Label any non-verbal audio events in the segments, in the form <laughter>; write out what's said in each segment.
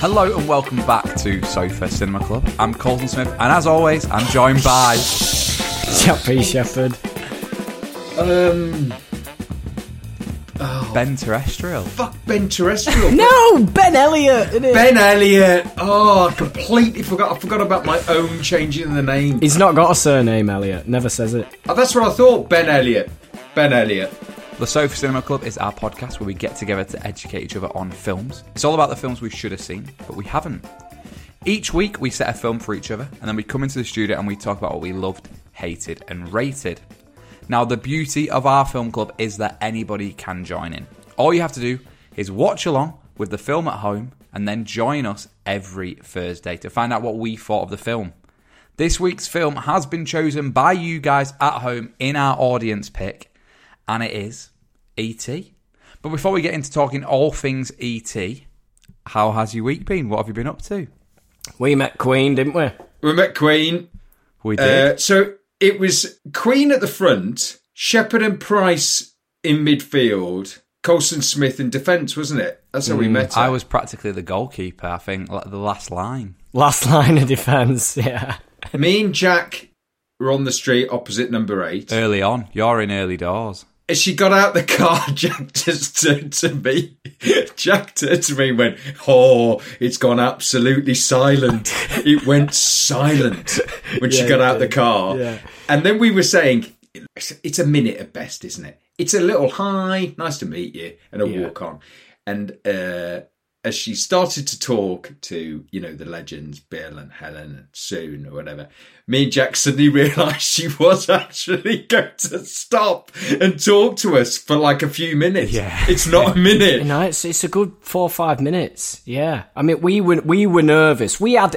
Hello and welcome back to Sofa Cinema Club. I'm Colson Smith, and as always, I'm joined by <laughs> Jack P. Shepherd. Um, Ben Terrestrial. fuck Ben Terrestrial. <laughs> No, Ben Elliott. innit? Ben Elliott. Oh, I completely forgot. I forgot about my own changing the name. He's not got a surname, Elliot. Never says it. Oh, that's what I thought. Ben Elliott. Ben Elliott. The Sofa Cinema Club is our podcast where we get together to educate each other on films. It's all about the films we should have seen, but we haven't. Each week, we set a film for each other, and then we come into the studio and we talk about what we loved, hated, and rated. Now, the beauty of our film club is that anybody can join in. All you have to do is watch along with the film at home and then join us every Thursday to find out what we thought of the film. This week's film has been chosen by you guys at home in our audience pick, and it is E.T. But before we get into talking all things E.T., how has your week been? What have you been up to? We met Queen, didn't we? We met Queen. We did. Uh, so it was Queen at the front, Shepherd and Price in midfield, Colson Smith in defence, wasn't it? That's how we met. her. I was practically the goalkeeper, I think, like the last line. Last line of defence, <laughs> yeah. Me and Jack were on the street opposite number eight. Early on. You're in early doors. As she got out the car, <laughs> Jack just turned to me. Jack turned to me and went, Oh, it's gone absolutely silent. It went silent when she got out the car. Yeah. And then we were saying, It's a minute at best, isn't it? It's a little hi, nice to meet you, and a Yeah. walk on. And uh, as she started to talk to, you know, the legends, Bill and Helen and Soon or whatever, me and Jack suddenly <laughs> realised she was actually going to stop and talk to us for like a few minutes. Yeah. It's not a minute. You know, it's it's a good four or five minutes. Yeah. I mean, we were we were nervous. We had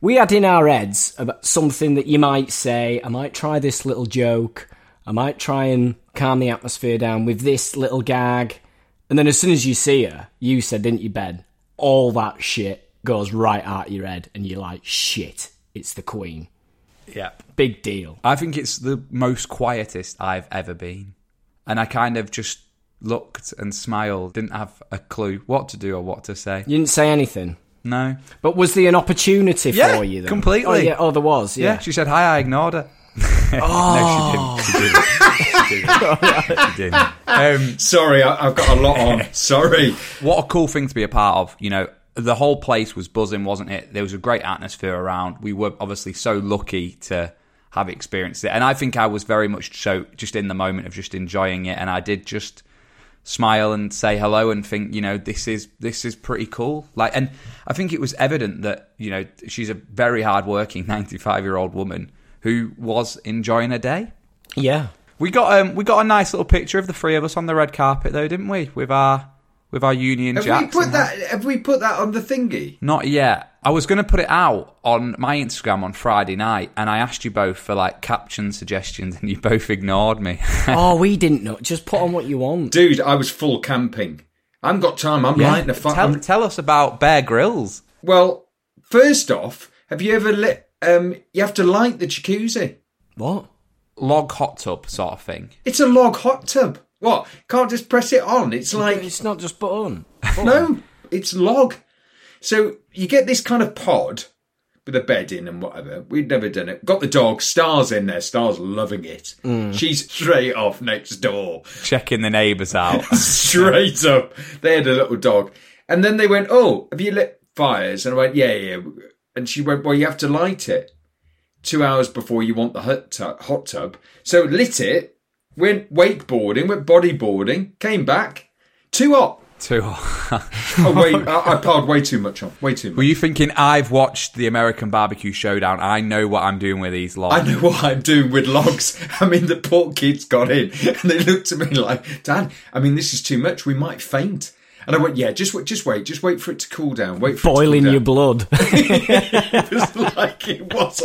we had in our heads about something that you might say. I might try this little joke. I might try and calm the atmosphere down with this little gag. And then as soon as you see her, you said, didn't you, Ben? All that shit goes right out your head, and you're like, shit, it's the Queen. Yeah. Big deal. I think it's the most quietest I've ever been. And I kind of just looked and smiled, didn't have a clue what to do or what to say. You didn't say anything. No. But was there an opportunity Yeah, for you? Then? completely. Oh, yeah. Oh, there was. Yeah. Yeah. she said hi, I ignored her. <laughs> no, she didn't. Oh. She didn't. <laughs> <laughs> She didn't. Um, Sorry, I, I've got a lot on. <laughs> Sorry. what a cool thing to be a part of. You know, the whole place was buzzing, wasn't it? There was a great atmosphere around. We were obviously so lucky to have experienced it. And I think I was very much so just in the moment of just enjoying it. And I did just smile and say hello and think, you know, this is this is pretty cool. Like and I think it was evident that, you know, she's a very hardworking <laughs> ninety five year old woman who was enjoying her day. Yeah. We got um we got a nice little picture of the three of us on the red carpet though, didn't we? With our with our Union Have Jacks. we put that? Have we put that on the thingy? Not yet. I was going to put it out on my Instagram on Friday night, and I asked you both for like caption suggestions, and you both ignored me. <laughs> oh, we didn't know. Just put on what you want. Dude, I was full camping. I haven't got time. I'm lighting a fire. tell, tell us about Bear Grylls. Well, first off, have you ever lit? Um, you have to light the jacuzzi. What? Log hot tub sort of thing. It's a log hot tub. What? Can't just press it on. It's like It's not just <laughs> button. no, it's log. So you get this kind of pod with a bed in and whatever. We'd never done it. Got the dog. Stars in there. Stars loving it. Mm. She's straight off next door. Checking the neighbours out. <laughs> straight up. They had a little dog. And then they went, Oh, have you lit fires? And I went, Yeah, yeah. And she went, Well, you have to light it two hours before you want the hot tub. Hot tub. So lit it, went wakeboarding, went bodyboarding, came back, too hot. Too. hot. <laughs> Oh, wait, I, I piled way too much on. Way too much. Were you thinking I've watched the American Barbecue Showdown? I know what I'm doing with these logs. I know what I'm doing with logs. <laughs> I mean, the poor kids got in <laughs> and they looked at me like, Dad, I mean, this is too much. We might faint. And I went, yeah, just wait, just wait, just wait for it to cool down. Wait for Boiling it to your cool blood. down. <laughs> it was like it was.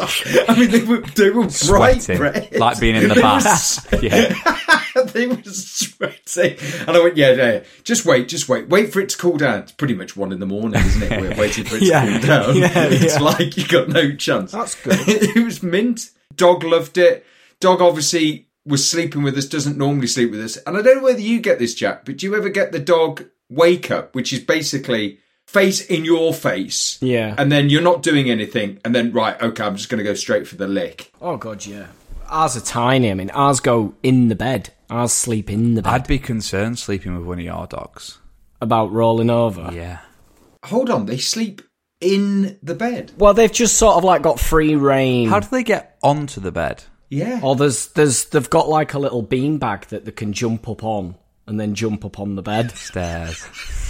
I mean, they were they were bright Sweating, red, like being in the <laughs> They were bath. <laughs> Yeah. they were sweating, and I went, yeah, yeah, just wait, just wait, wait for it to cool down. It's pretty much one in the morning, isn't it? We're waiting for it to cool down. yeah, it's yeah. like you got no chance. That's good. it was mint. Dog loved it. Dog obviously was sleeping with us, doesn't normally sleep with us. And I don't know whether you get this, Jack, but do you ever get the dog wake up, which is basically face in your face? Yeah. And then you're not doing anything. And then, right, okay, I'm just going to go straight for the lick. Oh god, yeah. Ours are tiny. I mean, ours go in the bed. Ours sleep in the bed. I'd be concerned sleeping with one of your dogs. About rolling over. Yeah. Hold on, they sleep in the bed. Well, they've just sort of like got free reign. How do they get onto the bed? Yeah. Or there's there's they've got like a little beanbag that they can jump up on and then jump up on the bed. Stairs.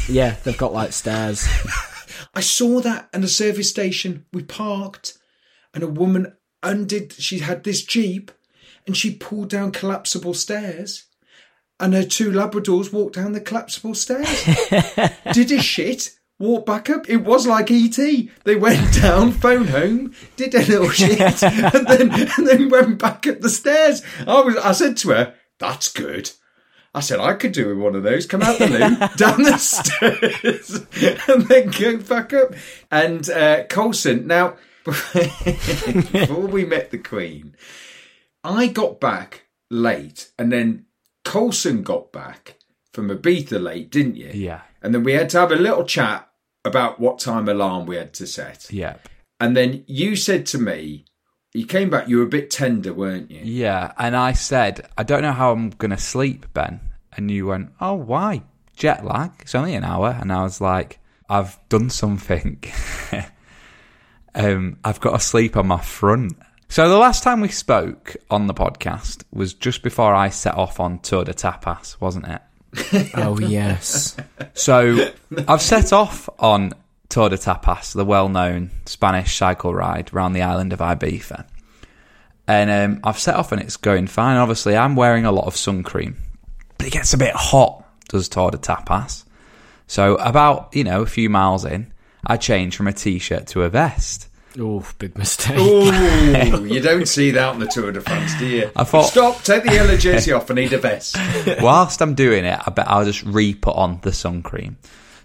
Yeah, they've got like stairs. <laughs> I saw that at a service station. We parked, and a woman undid. She had this jeep, and she pulled down collapsible stairs, and her two Labradors walked down the collapsible stairs. <laughs> did a shit. Walked back up. It was like ET. They went <laughs> down, phone home, did a little shit, and then and then went back up the stairs. I was. I said to her, "That's good." I said I could do with one of those. Come out the loo, <laughs> down the stairs, <laughs> and then go back up. And uh, Colson. Now, <laughs> before we met the Queen, I got back late, and then Colson got back from Ibiza late, didn't you? Yeah. And then we had to have a little chat about what time alarm we had to set. Yeah. And then you said to me, you came back, you were a bit tender, weren't you? Yeah. And I said, I don't know how I'm going to sleep, Ben. And you went, Oh, why? Jet lag. It's only an hour. And I was like, I've done something. <laughs> um, I've got to sleep on my front. So the last time we spoke on the podcast was just before I set off on Tour de Tapas, wasn't it? <laughs> oh yes. So I've set off on Tour de Tapas, the well-known Spanish cycle ride around the island of Ibiza, and um, I've set off and it's going fine. Obviously, I'm wearing a lot of sun cream, but it gets a bit hot. Does Tour de Tapas? So about you know a few miles in, I change from a t-shirt to a vest. Oh, big mistake. Ooh, <laughs> you don't see that on the Tour de France, do you? I thought- Stop, take the yellow jersey off, I need a vest. <laughs> Whilst I'm doing it, I bet I'll just re-put on the sun cream.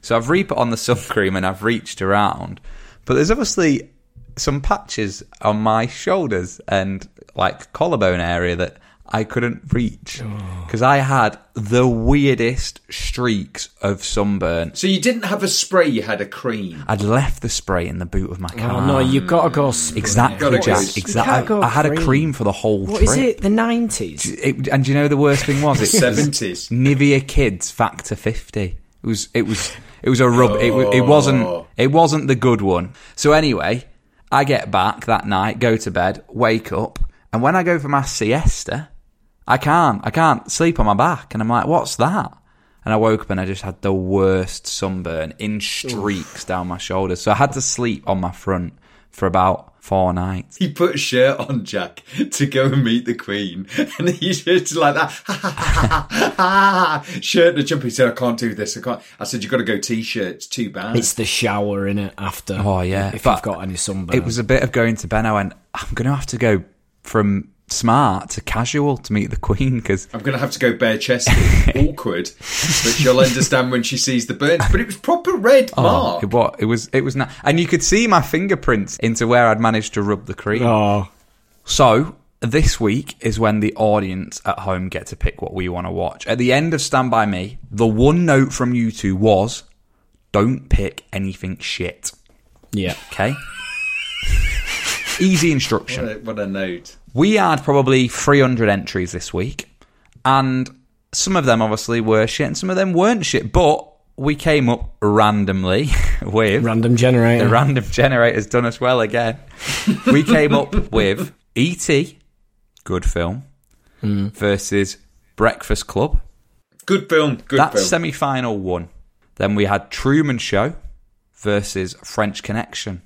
So I've re-put on the <laughs> sun cream and I've reached around, but there's obviously some patches on my shoulders and like collarbone area that I couldn't reach oh. because I had the weirdest streaks of sunburn. So you didn't have a spray, you had a cream. I'd left the spray in the boot of my oh, car. Oh no, you've got to go. spray. Exactly, Gotta go. Jack. You Exactly. can't go I, I had a cream. cream for the whole What trip. is it? The nineties. It, and do you know the worst thing was? <laughs> It was 70s. Nivea Kids Factor 50. It was it was <laughs> it was a rub. It, it wasn't oh. it wasn't the good one. So anyway, I get back that night, go to bed, wake up, and when I go for my siesta, I can't I can't sleep on my back, and I'm like, what's that? And I woke up and I just had the worst sunburn in streaks down my shoulders. So I had to sleep on my front for about four nights. He put a shirt on, Jack, to go and meet the Queen. And he's <laughs> just like that. shirt and a jumper. He said, I can't do this. I can't. I said, you've got to go t-shirt. It's too bad. It's the shower in it after. Oh, yeah. If But you've got any sunburn, It was a bit of going to bed. I went, I'm going to have to go from smart to casual to meet the Queen because I'm going to have to go bare chested. <laughs> Awkward. But she'll understand when she sees the burns. But it was proper red oh, mark. it was it was it was not, and you could see my fingerprints into where I'd managed to rub the cream. Oh, So this week is when the audience at home get to pick what we want to watch. At the end of Stand By Me, the one note from you two was don't pick anything shit. Yeah. Okay? <laughs> Easy instruction. What a, what a note. We had probably 300 entries this week, and some of them obviously were shit and some of them weren't shit, but we came up randomly <laughs> with. Random generator. the random generator's done us well again. <laughs> we came up with E.T., good film, versus Breakfast Club. Good film. Good That's film. semi final one. Then we had Truman Show versus French Connection.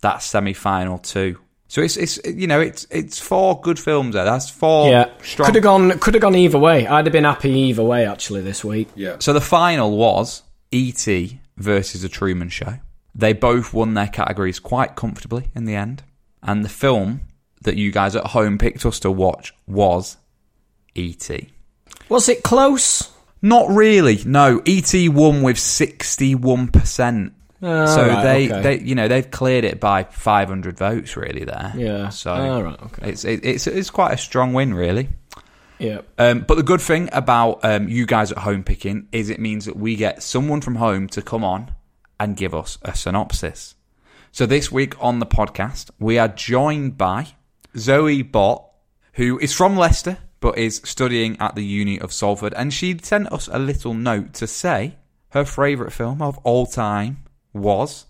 That's semi final two. So it's it's you know it's it's four good films there. That's four yeah. strong. Could have gone. Could have gone either way. I'd have been happy either way actually this week. yeah. So the final was E.T. versus The Truman Show. They both won their categories quite comfortably in the end. And the film that you guys at home picked us to watch was E.T. Was it close? Not really. No, E.T. won with sixty-one percent. So right, they, okay. they, you know, they've cleared it by five hundred votes really there. Yeah. So Ah, right, okay. it's it, it's it's quite a strong win really. Yeah. Um, but the good thing about um, you guys at home picking is it means that we get someone from home to come on and give us a synopsis. So this week on the podcast, we are joined by Zoe Bott, who is from Leicester but is studying at the Uni of Salford, and she sent us a little note to say her favourite film of all time was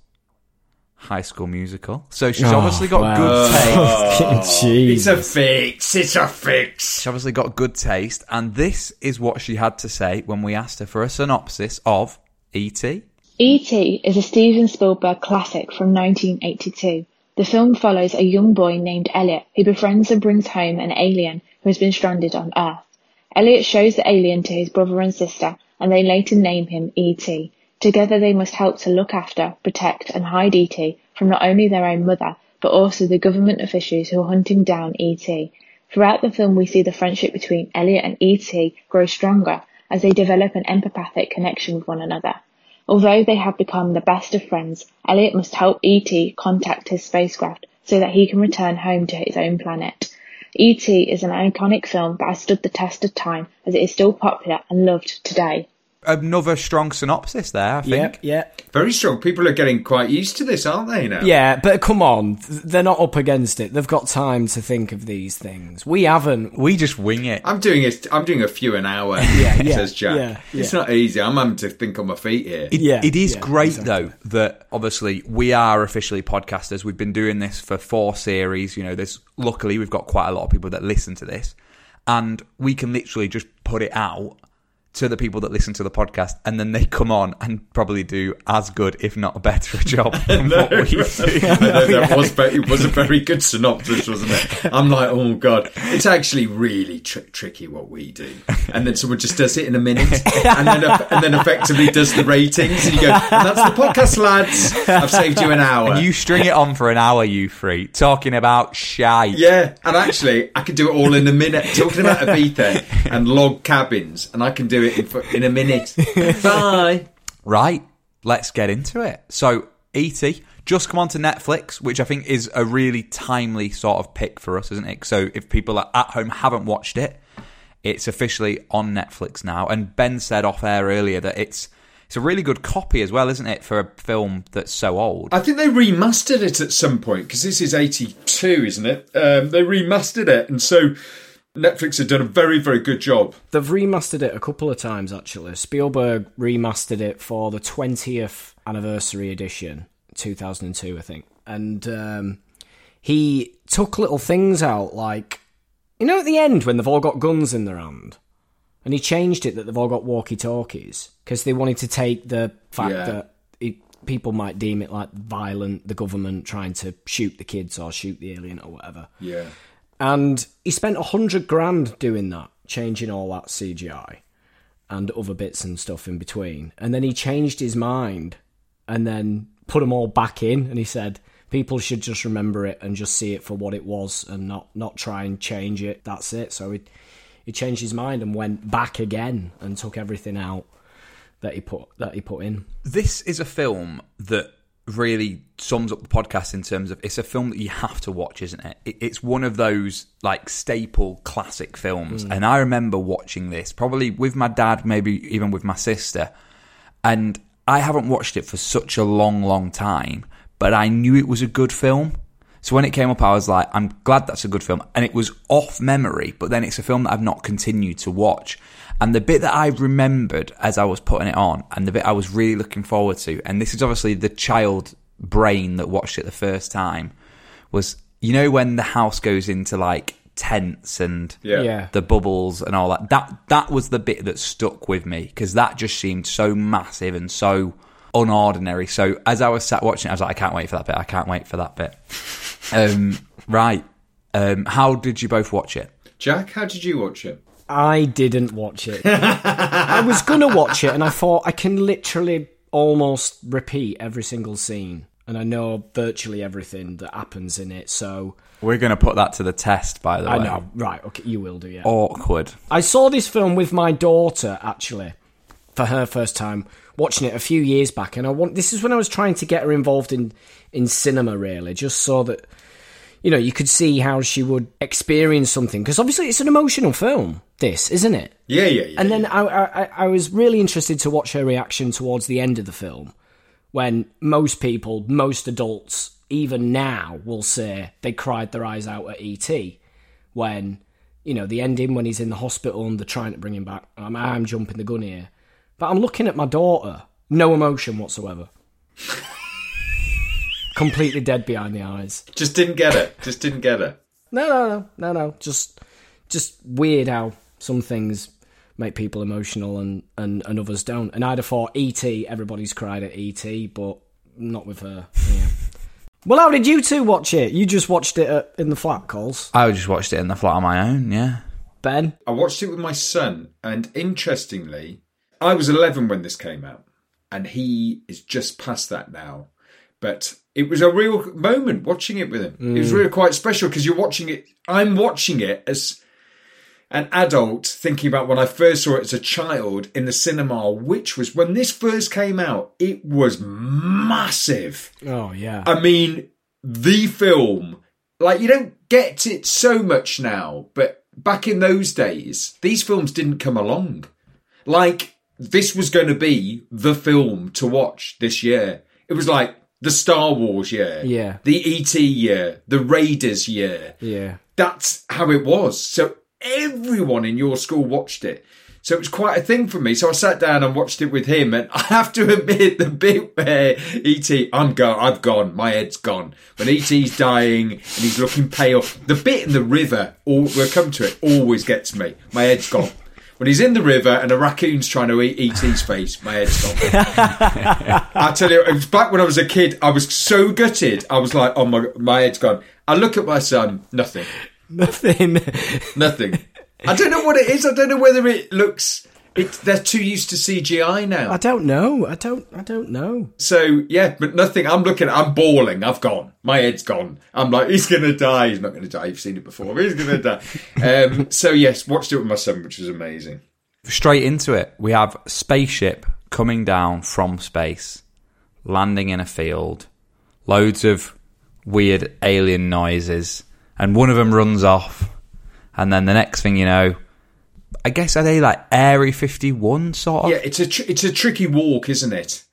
High School Musical. So she's Oh, obviously got wow. good <laughs> taste. Oh, It's a fix. It's a fix. She's obviously got good taste, and this is what she had to say when we asked her for a synopsis of E.T. E.T. is a Steven Spielberg classic from 1982. The film follows a young boy named Elliot who befriends and brings home an alien who has been stranded on Earth. Elliot shows the alien to his brother and sister, and they later name him E.T. Together they must help to look after, protect, and hide E.T. from not only their own mother, but also the government officials who are hunting down E.T. Throughout the film, we see the friendship between Elliot and E.T. grow stronger as they develop an empathetic connection with one another. Although they have become the best of friends, Elliot must help E.T. contact his spacecraft so that he can return home to his own planet. E.T. is an iconic film that has stood the test of time as it is still popular and loved today. Another strong synopsis there, I think. Yeah. Yeah. Very strong. People are getting quite used to this, aren't they now? Yeah, but come on, they're not up against it. They've got time to think of these things. We haven't. We just wing it. I'm doing it. I'm doing a few an hour. <laughs> Yeah, yeah, says Jack. yeah, It's not easy. I'm having to think on my feet here. It, Yeah, it is yeah, great exactly. though that obviously we are officially podcasters. We've been doing this for four series. You know, there's luckily we've got quite a lot of people that listen to this, and we can literally just put it out to the people that listen to the podcast, and then they come on and probably do as good, if not a better job <laughs> than what we <laughs> do. I know, that was very, it was a very good synopsis, wasn't it? I'm like, oh god, it's actually really tr- tricky what we do. And then someone just does it in a minute, <laughs> and then and then effectively does the ratings, and you go, and that's the podcast, lads. I've saved you an hour. And you string it on for an hour, you three, talking about shite. yeah, and actually, I could do it all in a minute. Talking about Ibiza and log cabins, and I can do it in, in a minute. <laughs> Bye. Right, let's get into it. So, E.T. just come onto Netflix, which I think is a really timely sort of pick for us, isn't it? So, if people are at home haven't watched it, it's officially on Netflix now. And Ben said off air earlier that it's it's a really good copy as well, isn't it, for a film that's so old? I think they remastered it at some point because this is '82, isn't it? Um, they remastered it, and so Netflix have done a very, very good job. They've remastered it a couple of times actually. Spielberg remastered it for the 20th anniversary edition, 2002, I think. And um, he took little things out, like, you know, at the end when they've all got guns in their hand? And he changed it that they've all got walkie talkies because they wanted to take the fact Yeah. that it, people might deem it like violent, the government trying to shoot the kids or shoot the alien or whatever. Yeah, And he spent a hundred grand doing that, changing all that CGI and other bits and stuff in between. And then he changed his mind and then put them all back in. And he said people should just remember it and just see it for what it was and not not try and change it. That's it. So he he changed his mind and went back again and took everything out that he put that he put in. This is a film that really sums up the podcast in terms of it's a film that you have to watch, isn't it? it it's one of those like staple classic films. Mm. And I remember watching this probably with my dad, maybe even with my sister. And I haven't watched it for such a long, long time, but I knew it was a good film. So when it came up, I was like, I'm glad that's a good film. And it was off memory, but then it's a film that I've not continued to watch. And the bit that I remembered as I was putting it on, and the bit I was really looking forward to, and this is obviously the child brain that watched it the first time, was you know when the house goes into like tents and Yeah. Yeah. the bubbles and all that. That that was the bit that stuck with me because that just seemed so massive and so unordinary. So as I was sat watching it, I was like, I can't wait for that bit. I can't wait for that bit. <laughs> um, right. Um, how did you both watch it? Jack, how did you watch it? I didn't watch it. I was gonna watch it, and I thought I can literally almost repeat every single scene, and I know virtually everything that happens in it. So We're going to put that to the test, by the I way. I know, right? Okay, you will do, yeah. Awkward. I saw this film with my daughter actually for her first time watching it a few years back, and I want this is when I was trying to get her involved in in cinema really, just so that you know you could see how she would experience something because obviously it's an emotional film. This isn't it? Yeah, yeah, yeah. And then I, I I was really interested to watch her reaction towards the end of the film when most people, most adults, even now, will say they cried their eyes out at ET when, you know, the ending when he's in the hospital and they're trying to bring him back. I'm, I'm jumping the gun here. But I'm looking at my daughter, no emotion whatsoever. <laughs> Completely dead behind the eyes. Just didn't get it. Just didn't get it. No, no, no, no, no. Just, just weird how some things make people emotional and, and, and others don't. And I'd have thought E.T. Everybody's cried at E.T., but not with her. Yeah. <laughs> well, how did you two watch it? You just watched it at, in the flat, calls. I just watched it in the flat on my own, yeah. Ben, I watched it with my son, and interestingly, I was 11 when this came out, and he is just past that now. But it was a real moment watching it with him. It was mm. really quite special because you're watching it. I'm watching it as an adult, thinking about when I first saw it as a child in the cinema, which was when this first came out. It was massive. oh yeah, I mean, the film, like, you don't get it so much now, but back in those days, these films didn't come along. Like, this was going to be the film to watch this year. It was like the Star Wars year, Yeah. the E.T. year, the Raiders year. yeah. That's how it was. So everyone in your school watched it. So it was quite a thing for me. So I sat down and watched it with him, and <laughs> I have to admit, the bit where ET, I'm gone, I've gone, my head's gone. When ET's dying and he's looking pale, the bit in the river, all, we'll come to it, always gets me. My head's gone. When he's in the river and a raccoon's trying to eat ET's face, my head's gone. I tell you, it was back when I was a kid. I was so gutted. I was like, oh my, my head's gone. I look at my son, nothing. Nothing. Nothing. <laughs> I don't know what it is. I don't know whether it looks. It, they're too used to CGI now. I don't know. I don't. I don't know. So yeah, but nothing. I'm looking. I'm bawling. I've gone. My head's gone. I'm like, he's gonna die. He's not gonna die. You've seen it before. He's gonna die. <laughs> Um, so yes, watched it with my son, which was amazing. Straight into it, we have spaceship coming down from space, landing in a field, loads of weird alien noises, and one of them runs off, and then the next thing you know, I guess are they like Area Fifty One sort of? Yeah, it's a tr- it's a tricky walk, isn't it?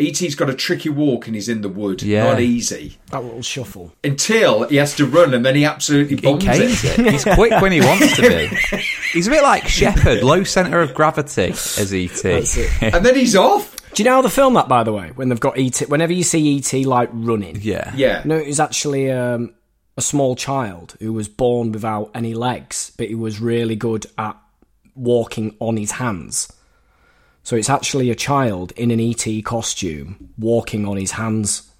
ET's got a tricky walk and he's in the wood. Yeah. Not easy. That little shuffle. Until he has to run and then he absolutely bombs canes it. it. He's quick when he wants to be. <laughs> He's a bit like Shepherd, low centre of gravity as E ET. That's it. <laughs> And then he's off. Do you know how they film that, by the way? When they've got ET, whenever you see ET like running, yeah. Yeah. No, it was actually um, a small child who was born without any legs, but he was really good at walking on his hands. So it's actually a child in an ET costume walking on his hands.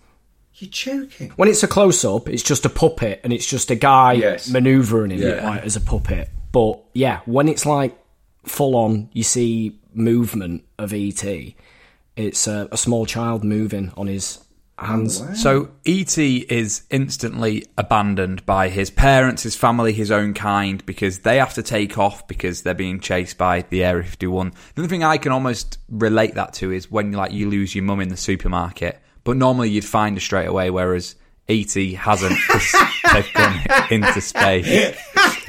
You're joking. When it's a close up, it's just a puppet and it's just a guy Yes. maneuvering him Yeah. like, as a puppet. But yeah, when it's like full on, you see movement of ET. It's a, a small child moving on his hands. So E.T. is instantly abandoned by his parents, his family, his own kind, because they have to take off because they're being chased by the Area 51. The only thing I can almost relate that to is when like you lose your mum in the supermarket, But normally you'd find her straight away, whereas ET hasn't. 'cause they've gone into space.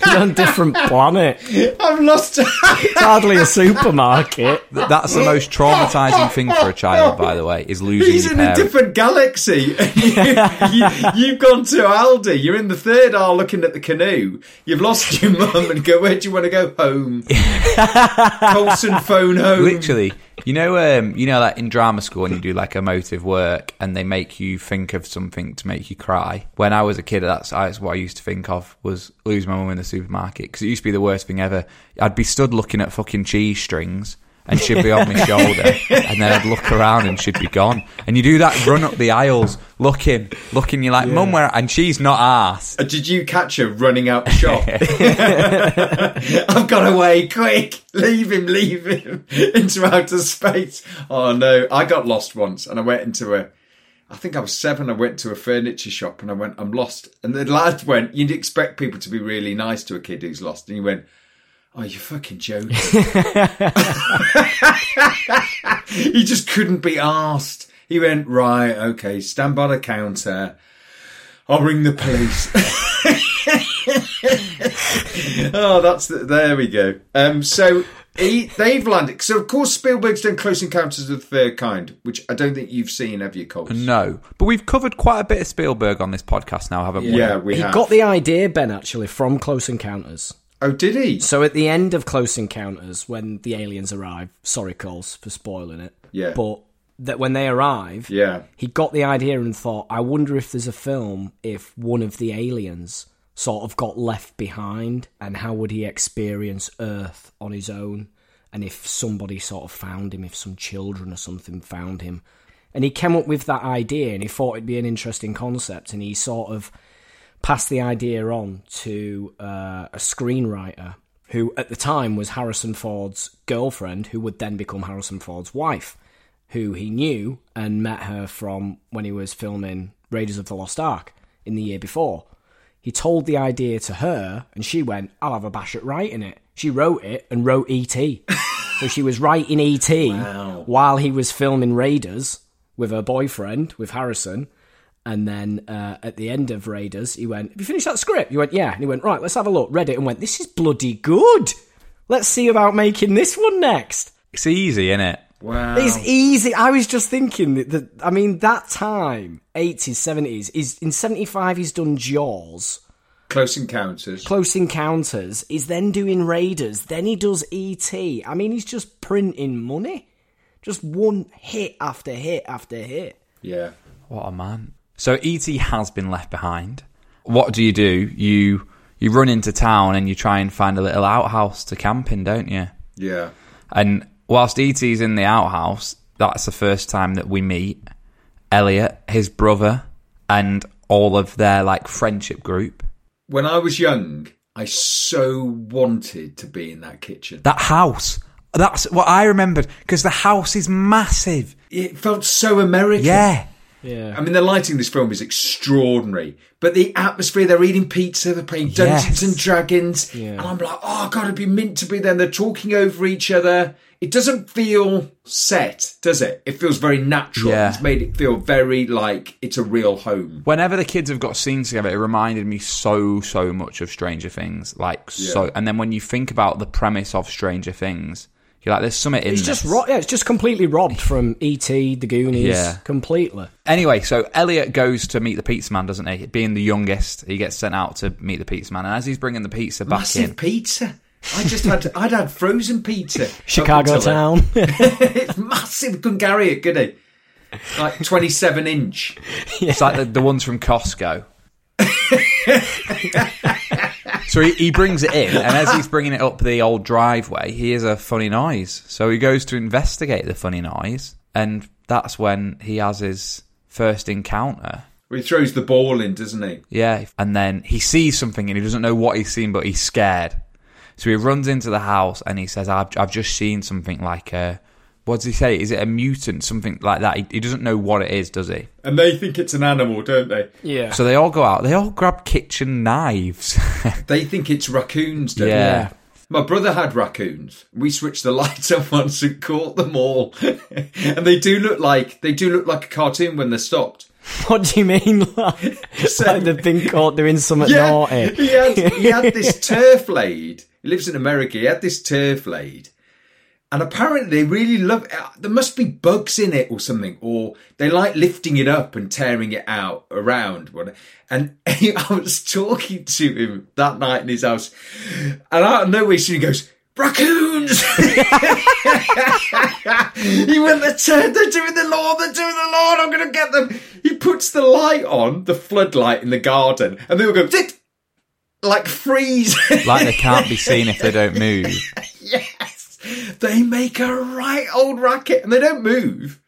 You're on a different planet. I've lost. It's hardly a supermarket. That's the most traumatizing thing for a child, by the way, is losing He's your in a different galaxy. <laughs> you, have gone to Aldi. You're in the third aisle looking at the canoe. You've lost your mum and go, where do you want to go? Home. <laughs> Colson phone home. Literally, you know, um, you know, like in drama school, when you do like emotive work, and they make you think of something to make you cry. When I was a kid, that's, that's what I used to think of was lose my mum in the supermarket because it used to be the worst thing ever. I'd be stood looking at fucking cheese strings. And she'd be on my <laughs> shoulder, and then I'd look around and she'd be gone. And you do that run up the aisles, looking, looking. You're like, "Mum, where?" And she's not arse. Uh, Did you catch her running out the shop? <laughs> I've got away, quick! Leave him, leave him <laughs> into outer space. Oh no, I got lost once and I went into a, I think I was seven, I went to a furniture shop and I went, I'm lost. And the lad went, you'd expect people to be really nice to a kid who's lost. And he went, Oh, you're fucking joking. <laughs> <laughs> he just couldn't be asked. He went, right, okay, stand by the counter. I'll ring the police. <laughs> oh, that's the, there we go. Um, so he, they've landed. So of course Spielberg's done Close Encounters of the Third Kind, which I don't think you've seen, have you, Coles? No, but we've covered quite a bit of Spielberg on this podcast now, haven't we? Yeah, we He have. got the idea, Ben, actually, from Close Encounters. Oh, did he? So at the end of Close Encounters, when the aliens arrive, sorry, Coles, for spoiling it. Yeah. But that when they arrive, Yeah. he got the idea and thought, I wonder if there's a film if one of the aliens sort of got left behind and how would he experience Earth on his own and if somebody sort of found him, if some children or something found him. And he came up with that idea and he thought it'd be an interesting concept and he sort of passed the idea on to uh, a screenwriter who at the time was Harrison Ford's girlfriend, who would then become Harrison Ford's wife, who he knew and met her from when he was filming Raiders of the Lost Ark in the year before. He told the idea to her, and she went, I'll have a bash at writing it. She wrote it and wrote E.T. <laughs> so she was writing E.T. while he was filming Raiders with her boyfriend, with Harrison. And then uh, at the end of Raiders, he went, Have you finished that script? He went, Yeah. And he went, Right, let's have a look. Read it and went, This is bloody good. Let's see about making this one next. It's easy, isn't it? Wow. It's easy. I was just thinking that, that I mean, that time, 80s, 70s, is in 75, he's done Jaws, Close Encounters. Close Encounters, he's then doing Raiders, then he does E.T. I mean, he's just printing money. Just one hit after hit after hit. yeah. What a man. So ET has been left behind. What do you do? You you run into town and you try and find a little outhouse to camp in, don't you? Yeah. And whilst ET's in the outhouse, that's the first time that we meet Elliot, his brother, and all of their like friendship group. When I was young, I so wanted to be in that kitchen. That house. That's what I remembered because the house is massive. It felt so American. Yeah. Yeah. I mean, the lighting in this film is extraordinary, but the atmosphere, they're eating pizza, they're playing Dungeons Yes. and Dragons, Yeah. and I'm like, oh, God, it'd be meant to be there. And they're talking over each other. It doesn't feel set, does it? It feels very natural. Yeah. It's made it feel very like it's a real home. Whenever the kids have got scenes together, it reminded me so so much of Stranger Things. Like so, and then when you think about the premise of Stranger Things, you're like, "There's something in It's this." just ro- yeah, it's just completely robbed from E.T., The Goonies, Yeah. completely. Anyway, so Elliot goes to meet the pizza man, doesn't he? Being the youngest, he gets sent out to meet the pizza man, and as he's bringing the pizza back Massive in, pizza. I just had, <laughs> I'd had frozen pizza. <laughs> Chicago town. <laughs> it's massive. Couldn't carry it, could he? Like 27 inch. it's like the, the ones from Costco. So he, he brings it in, and as he's bringing it up the old driveway, he hears a funny noise. So he goes to investigate the funny noise, and that's when he has his first encounter. Well, he throws the ball in, doesn't he? Yeah, and then he sees something and he doesn't know what he's seen, but he's scared. So he runs into the house and he says, "I've I've just seen something like a what does he say? Is it a mutant? Something like that?" He, he doesn't know what it is, does he? And they think it's an animal, don't they? yeah. So they all go out. They all grab kitchen knives. <laughs> They think it's raccoons, don't they? Yeah. they? My brother had raccoons. We switched the <laughs> lights on once and caught them all, <laughs> and they do look like they do look like a cartoon when they're stopped. What do you mean? Like, like they've been caught doing something naughty. he had he had this turf laid. He lives in America. He had this turf laid, and apparently they really love. it. There must be bugs in it or something, or they like lifting it up and tearing it out around. And <laughs> I was talking to him that night in his house, and out of nowhere, he goes. Raccoons! <laughs> he went, they're, they're doing the lawn, they're doing the lawn, I'm going to get them. He puts the light on, the floodlight in the garden, and they will go, like freeze. Like they can't be <laughs> seen if they don't move. yes. They make a right old racket and they don't move.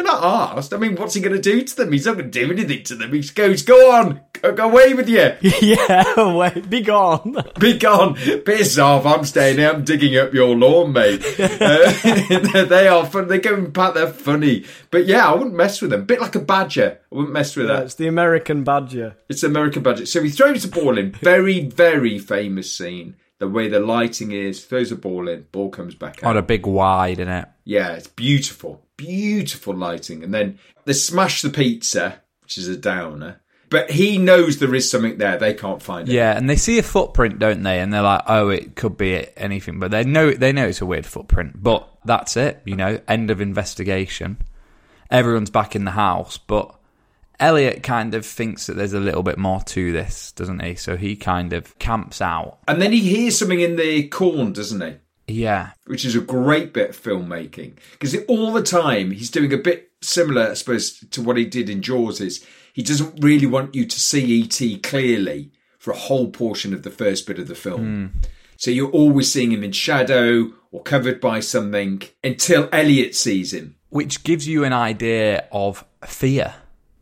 They're not asked. I mean, what's he going to do to them? He's not going to do anything to them. He just goes, go on, go, go away with you. <laughs> yeah, wait, be gone. <laughs> Be gone. Piss off. I'm staying here. I'm digging up your lawn, mate. Uh, <laughs> they are fun. They go and pat. They're funny. But yeah, I wouldn't mess with them. bit like a badger. I wouldn't mess with that. It's the American badger. It's the American badger. So he throws a ball in. Very, very famous scene. The way the lighting is, throws a ball in, ball comes back oh, out. On a big wide, in it. Yeah, it's beautiful. Beautiful lighting. And then they smash the pizza, which is a downer. But he knows there is something there. They can't find it. Yeah, and they see a footprint, don't they? And they're like, "Oh, it could be anything," but they know they know it's a weird footprint. But that's it, you know. End of investigation. Everyone's back in the house, but Elliot kind of thinks that there's a little bit more to this, doesn't he? So he kind of camps out. And then he hears something in the corn, doesn't he? Yeah, Which is a great bit of filmmaking. Because all the time he's doing a bit similar, I suppose, to what he did in Jaws is he doesn't really want you to see E.T. clearly for a whole portion of the first bit of the film. Hmm. So you're always seeing him in shadow or covered by something until Elliot sees him. which gives you an idea of fear.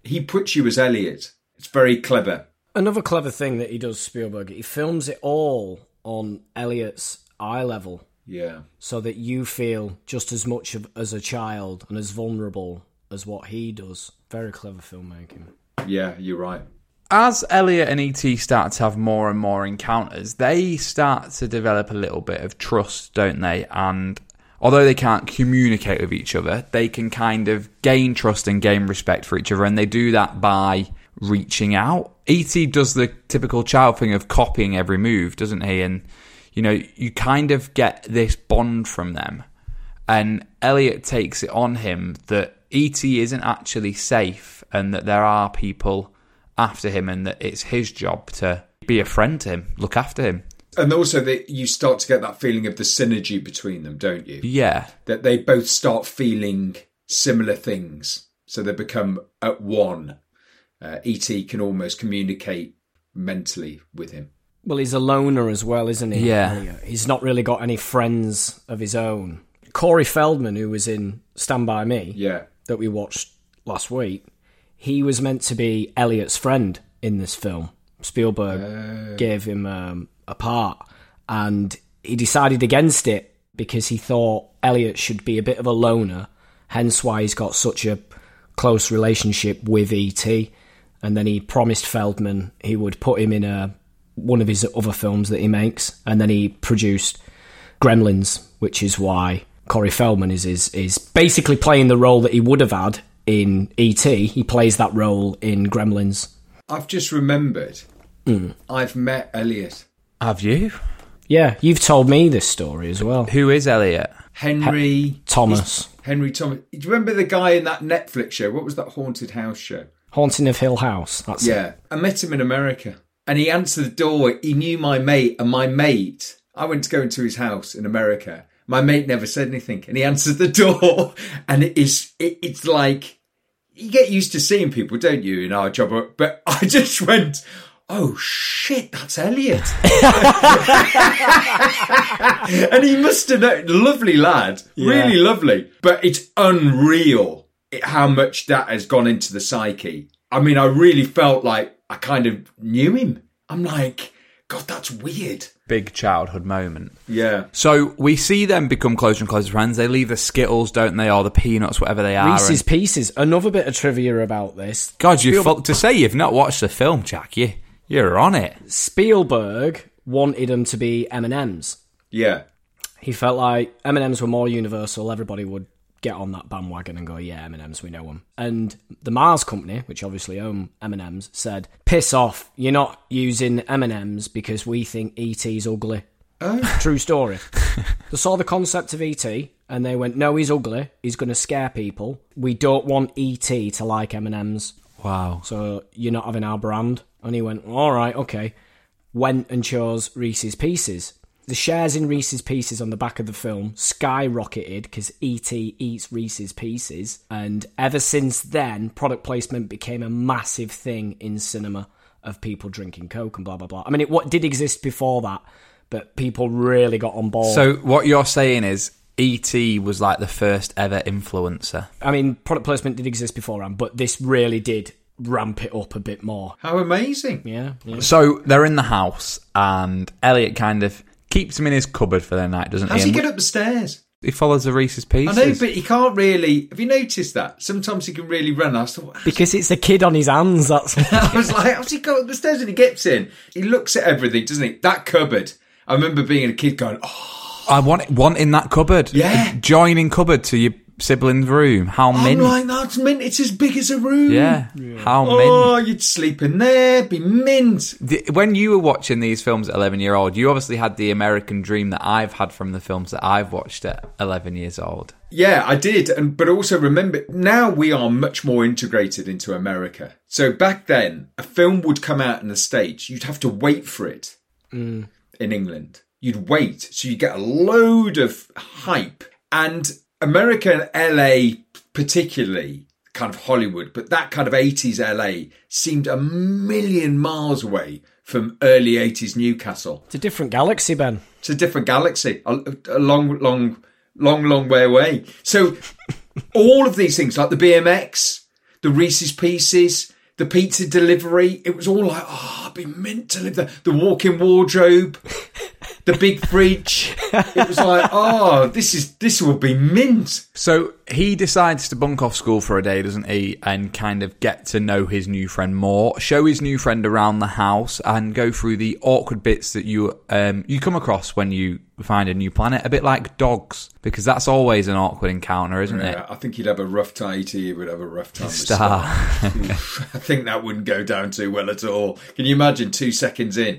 He puts you as Elliot. It's very clever. Another clever thing that he does, Spielberg, he films it all on Elliot's eye level Yeah. so that you feel just as much of, as a child and as vulnerable as what he does. Very clever filmmaking. Yeah, you're right. as Elliot and ET start to have more and more encounters, they start to develop a little bit of trust, don't they? And although they can't communicate with each other, they can kind of gain trust and gain respect for each other, and they do that by reaching out. ET does the typical child thing of copying every move, doesn't he? And you know, you kind of get this bond from them. And Elliot takes it on him that ET isn't actually safe and that there are people after him and that it's his job to be a friend to him, look after him. And also that you start to get that feeling of the synergy between them, don't you? Yeah. That they both start feeling similar things. So they become at one. Uh, E.T. can almost communicate mentally with him. Well, he's a loner as well, isn't he? Yeah. He's not really got any friends of his own. Corey Feldman, who was in Stand By Me, Yeah. that we watched last week, he was meant to be Elliot's friend in this film. Spielberg gave him um, a part, and he decided against it because he thought Elliot should be a bit of a loner, hence why he's got such a close relationship with E.T. And then he promised Feldman he would put him in a one of his other films that he makes, and then he produced Gremlins, which is why Corey Feldman is is is basically playing the role that he would have had in E.T. He plays that role in Gremlins. I've just remembered hmm. I've met Elliot. Have you? Yeah, you've told me this story as well. Who is Elliot? Henry Thomas, Henry Thomas. Do you remember the guy in that Netflix show? What was that haunted house show? Haunting of Hill House. That's it. Yeah, I met him in America, and he answered the door. He knew my mate, and my mate. I went to go into his house in America. My mate never said anything, and he answered the <laughs> door, and it is. It, it's like you get used to seeing people, don't you, in our job? But I just <laughs> went. Oh shit, that's Elliot. <laughs> <laughs> and he must have known, lovely lad, really lovely. But it's unreal how much that has gone into the psyche. I mean, I really felt like I kind of knew him. I'm like, God, that's weird. Big childhood moment. Yeah. So we see them become closer and closer friends. They leave the Skittles, don't they, or the peanuts, whatever they are. Reese's and- Pieces. Another bit of trivia about this. God, you Spiel- fuck to say you've not watched the film, Jack. You you're on it. Spielberg wanted them to be M and M's, Yeah. He felt like M&Ms were more universal. Everybody would get on that bandwagon and go, yeah, M&Ms, we know them. And the Mars company, which obviously own M&Ms, said, piss off, you're not using M&Ms because we think ET's ugly. Oh. <laughs> True story. they saw the concept of ET and they went, no, he's ugly. He's going to scare people. We don't want ET to like M&Ms. Wow. So you're not having our brand. And he went, all right, okay. Went and chose Reese's Pieces. The shares in Reese's Pieces on the back of the film skyrocketed because E.T. eats Reese's Pieces. And ever since then, product placement became a massive thing in cinema of people drinking Coke and blah, blah, blah. I mean, it what did exist before that, but people really got on board. So what you're saying is E.T. was like the first ever influencer. I mean, product placement did exist beforehand, but this really did ramp it up a bit more. How amazing. Yeah, yeah. So they're in the house, and Elliot kind of keeps him in his cupboard for the night, doesn't he? How's he? he get up the stairs? he follows the Reese's piece. I know, but he can't really. Have you noticed that? Sometimes he can really run. I thought, Because it's the kid on his hands, that's <laughs> I was like, how's he go up the stairs and he gets in? He looks at everything, doesn't he? That cupboard. I remember being a kid going, oh, I want it, want in that cupboard. Yeah. joining cupboard to your sibling's room. How I'm mint? like, that's mint. It's as big as a room. yeah. how mint. Oh, you'd sleep in there, be mint. The- When you were watching these films at 11 year old, you obviously had the American dream that I've had from the films that I've watched at 11 years old. Yeah, I did, and but also remember now we are much more integrated into America. So back then, a film would come out in the states, you'd have to wait for it. Mm. In England, you'd wait, so you get a load of hype, and America, and LA, particularly kind of Hollywood, but that kind of eighties LA seemed a million miles away from early eighties Newcastle. It's a different galaxy, Ben. It's a different galaxy, a, a long, long, long, long way away. So, <laughs> all of these things, like the BMX, the Reese's Pieces, the pizza delivery, it was all like, oh, I'd be meant to live there. The walk-in wardrobe, <laughs> the big fridge. It was like, <laughs> oh, this is this will be mint. So he decides to bunk off school for a day, doesn't he? And kind of get to know his new friend more, show his new friend around the house, and go through the awkward bits that you um, you come across when you find a new planet. A bit like dogs, because that's always an awkward encounter, isn't Yeah, I think he'd have a rough time. He would have a rough time. with Star. Star. <laughs> I think that wouldn't go down too well at all. Can you imagine two seconds in?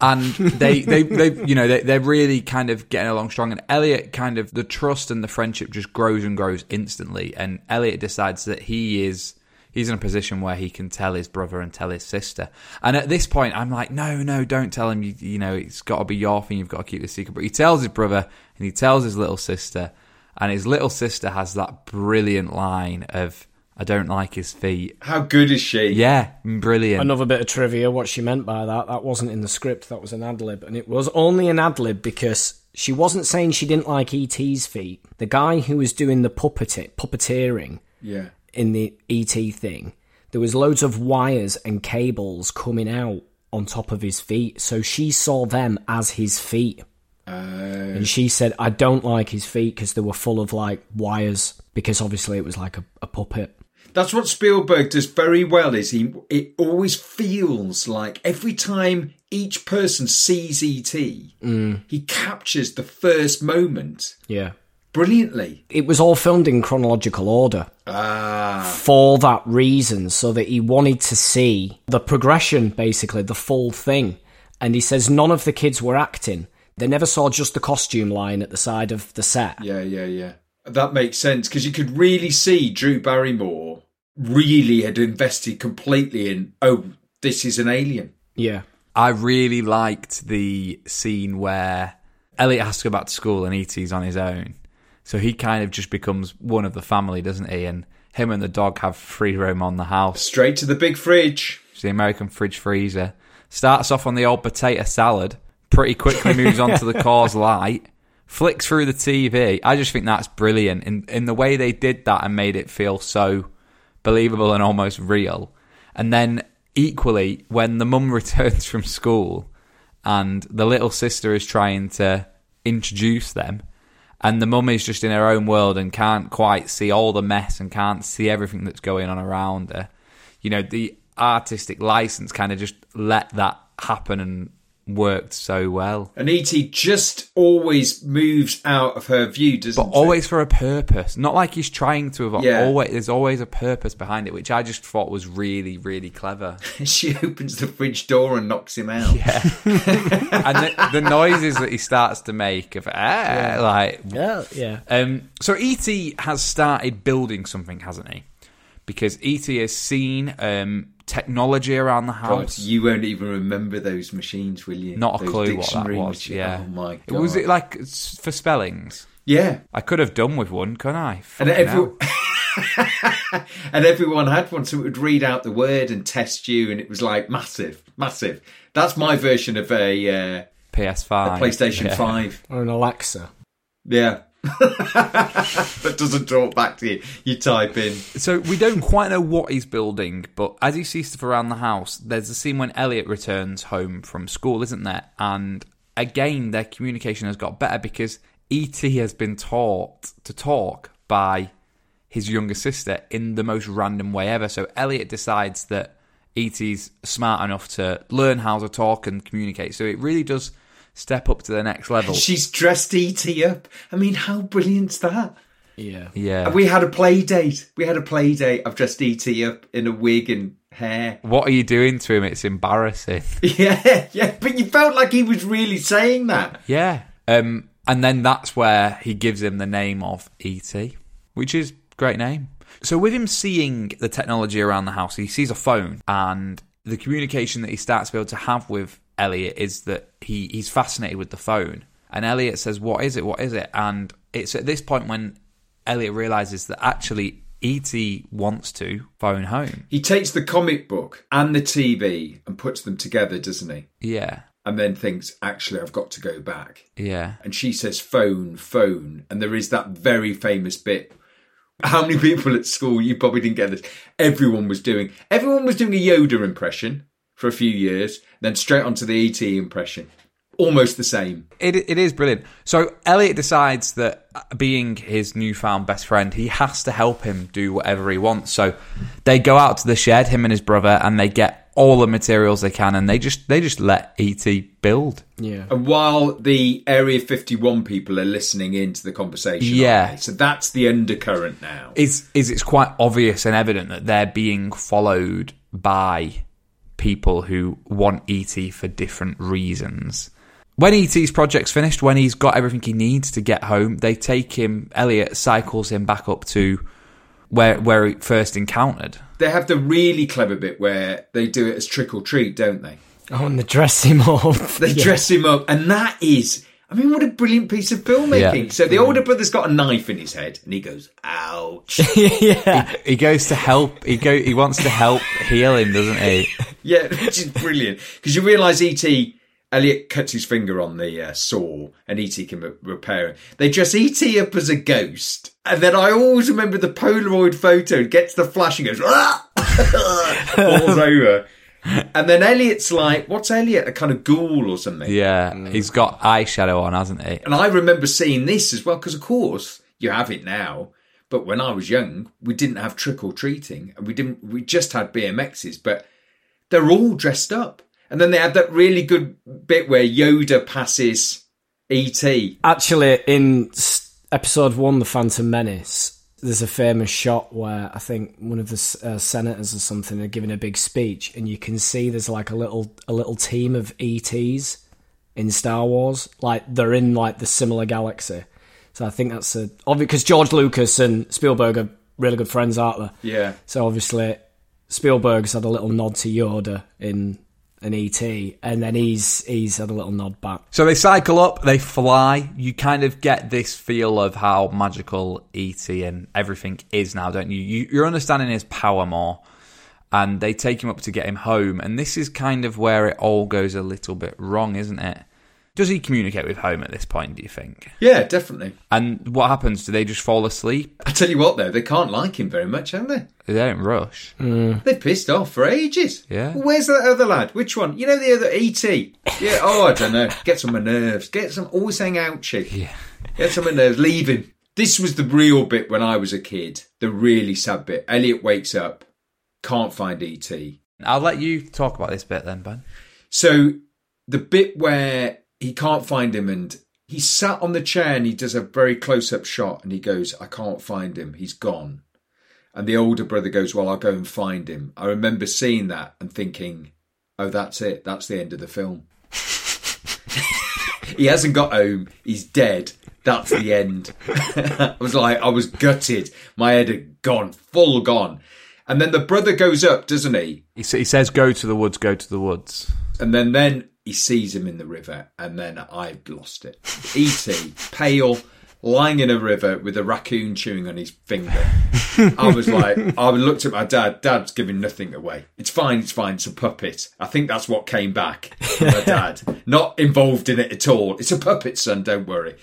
And they, they, they, you know, they, they're really kind of getting along strong. And Elliot kind of the trust and the friendship just grows and grows instantly. And Elliot decides that he is. He's in a position where he can tell his brother and tell his sister. And at this point, I'm like, no, no, don't tell him. You, you know, it's got to be your thing. You've got to keep the secret. But he tells his brother and he tells his little sister. And his little sister has that brilliant line of, I don't like his feet. How good is she? Yeah, brilliant. Another bit of trivia, what she meant by that, that wasn't in the script, that was an ad lib. And it was only an ad lib because she wasn't saying she didn't like E.T.'s feet. The guy who was doing the puppet puppeteering Yeah. In the E.T. thing, there was loads of wires and cables coming out on top of his feet. So she saw them as his feet. Uh, and she said, I don't like his feet because they were full of like wires because obviously it was like a, a puppet. That's what Spielberg does very well. Is he? It always feels like every time each person sees ET, mm. he captures the first moment Yeah. Brilliantly. It was all filmed in chronological order. Ah, for that reason, so that he wanted to see the progression, basically, the full thing. And he says none of the kids were acting. They never saw just the costume line at the side of the set. yeah, yeah, yeah. That makes sense because you could really see Drew Barrymore really had invested completely in. Oh, this is an alien. Yeah. I really liked the scene where Elliot has to go back to school and E.T.'s on his own. So he kind of just becomes one of the family, doesn't he? And him and the dog have free roam on the house. Straight to the big fridge. It's the American fridge freezer. Starts off on the old potato salad, pretty quickly moves on to the <laughs> Coors Light, flicks through the TV. I just think that's brilliant. In, in the way they did that and made it feel so believable and almost real. And then equally, when the mum <laughs> returns from school and the little sister is trying to introduce them, and the mum is just in her own world and can't quite see all the mess and can't see everything that's going on around her. You know, the artistic license kind of just let that happen and worked so well. And ET just always moves out of her view, doesn't But always for a purpose. Not like he's trying to avoid. Yeah. Always, there's always a purpose behind it, which I just thought was really, really clever. <laughs> She opens the fridge door and knocks him out. Yeah. <laughs> and the, the noises that he starts to make of ah, like Yeah, yeah. Um, so ET has started building something, hasn't he? Because ET has seen um, technology around the God, house. you won't even remember those machines, will you? Not a Those clue what that was. machi- Yeah. Oh my god. Was it like for spellings? Yeah. I could have done with one, couldn't I? And every, <laughs> and everyone had one, so it would read out the word and test you, and it was like massive, massive. That's my version of a, uh, PS5, a PlayStation Yeah. Five. Or an Alexa. Yeah, <laughs> that doesn't talk back to you. You type in. So we don't quite know what he's building, but as he sees stuff around the house, there's a scene when Elliot returns home from school, isn't there? And again, their communication has got better because E.T. has been taught to talk by his younger sister in the most random way ever. So Elliot decides that E.T.'s smart enough to learn how to talk and communicate. So it really does step up to the next level. She's dressed ET up. I mean, how brilliant's that? Yeah. yeah. We had a play date. We had a play date. I've dressed ET up in a wig and hair. what are you doing to him? It's embarrassing. <laughs> Yeah, yeah. But you felt like he was really saying that. Yeah. Um, and then that's where he gives him the name of E.T., which is great name. So with him seeing the technology around the house, he sees a phone and the communication that he starts to be able to have with Elliot is that he, he's fascinated with the phone. And Elliot says, What is it? What is it? And it's at this point when Elliot realizes that actually E.T. wants to phone home. He takes the comic book and the TV and puts them together, doesn't he? Yeah. And then thinks, actually, I've got to go back. Yeah. And she says, phone, phone. And there is that very famous bit. How many people at school, you probably didn't get this, everyone was doing, everyone was doing a Yoda impression for a few years, then straight onto the ET impression. Almost the same. It it is brilliant. So Elliot decides that being his newfound best friend, he has to help him do whatever he wants. So they go out to the shed, him and his brother, and they get all the materials they can, and they just they just let ET build. Yeah. And while the Area 51 people are listening into the conversation, Yeah. they? So that's the undercurrent now. Is is it's quite obvious and evident that they're being followed by people who want ET for different reasons. When ET's project's finished, when he's got everything he needs to get home, they take him. Elliot cycles him back up to where where he first encountered. They have the really clever bit where they do it as trick or treat, don't they? Oh, and they dress him up. They <laughs> dress him up, and that is, I mean, what a brilliant piece of filmmaking. Yeah. So the older brother's got a knife in his head, and he goes, "Ouch!" <laughs> yeah. He goes to help. He go. He wants to help heal him, doesn't he? <laughs> yeah, which is brilliant because you realise E.T. Elliot cuts his finger on the uh, saw, and E.T. can re- repair it. They dress E.T. up as a ghost, and then I always remember the Polaroid photo gets the flash and goes, <laughs> "Ah!" falls over. And then Elliot's like, what's Elliot? A kind of ghoul or something. Yeah, mm. he's got eyeshadow on, hasn't he? And I remember seeing this as well, because of course you have it now. But when I was young, we didn't have trick or treating, and we didn't. We just had BMXs, but they're all dressed up. And then they had that really good bit where Yoda passes E ET. Actually, in episode one, The Phantom Menace, there's a famous shot where I think one of the uh, senators or something are giving a big speech, and you can see there's like a little a little team of ETs in Star Wars, like they're in like the similar galaxy. So I think that's a obvious because George Lucas and Spielberg are really good friends, aren't they? Yeah. So obviously, Spielberg's had a little nod to Yoda in an ET, and then he's he's had a little nod back. So they cycle up, they fly. You kind of get this feel of how magical ET and everything is now, don't you? you you're understanding his power more. And they take him up to get him home. And this is kind of where it all goes a little bit wrong, isn't it? Does he communicate with home at this point, do you think? Yeah, definitely. And what happens? Do they just fall asleep? I tell you what, though, they can't like him very much, have they? They don't rush. Mm. They've pissed off for ages. Yeah. Well, where's that other lad? Which one? You know the other E.T. Yeah. Oh, I don't know. <laughs> Gets on my nerves. Gets on always saying ouchie. Yeah. Gets on my nerves. Leave him. This was the real bit when I was a kid. The really sad bit. Elliot wakes up, can't find E E.T. I'll let you talk about this bit then, Ben. So the bit where he can't find him and he sat on the chair and he does a very close up shot and he goes, I can't find him. He's gone. And the older brother goes, Well, I'll go and find him. I remember seeing that and thinking, Oh, that's it. That's the end of the film. <laughs> he hasn't got home. He's dead. That's the end. <laughs> I was like, I was gutted. My head had gone, full gone. And then the brother goes up, doesn't he? He, he says, "Go to the woods. Go to the woods." And then then he sees him in the river, and then I've lost it. E.T. pale, lying in a river with a raccoon chewing on his finger. I was like, I looked at my dad. Dad's giving nothing away. It's fine. It's fine. It's a puppet. I think that's what came back my dad. Not involved in it at all. It's a puppet, son. Don't worry.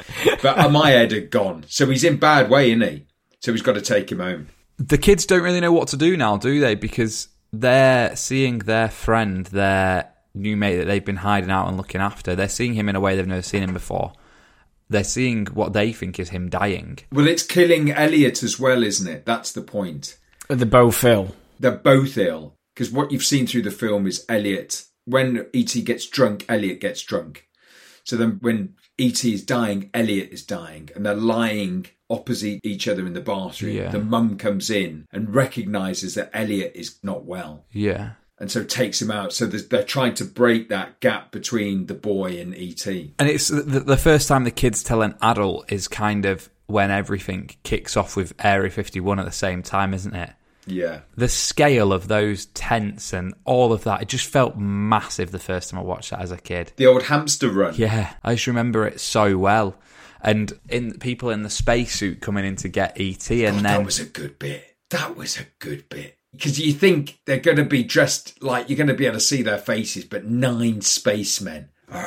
But uh, my head had gone. So he's in bad way, isn't he? So he's got to take him home. the kids don't really know what to do now, do they? Because they're seeing their friend, their new mate that they've been hiding out and looking after. They're seeing him in a way they've never seen him before. They're seeing what they think is him dying. Well, it's killing Elliot as well, isn't it? That's the point. The both ill. they're both ill because what you've seen through the film is Elliot. When ET gets drunk, Elliot gets drunk. So then, when ET is dying, Elliot is dying, and they're lying opposite each other in the bathroom. Yeah. The mum comes in and recognizes that Elliot is not well, Yeah. And so takes him out. So they're trying to break that gap between the boy and ET. And it's the, the first time the kids tell an adult is kind of when everything kicks off with Area 51 at the same time, isn't it? Yeah, The scale of those tents and all of that, it just felt massive the first time I watched that as a kid. the old hamster run. Yeah, I just remember it so well. And in people in the spacesuit coming in to get ET, and oh, God, then that was a good bit. That was a good bit. Because you think they're going to be dressed like you're going to be able to see their faces, but nine spacemen. <laughs>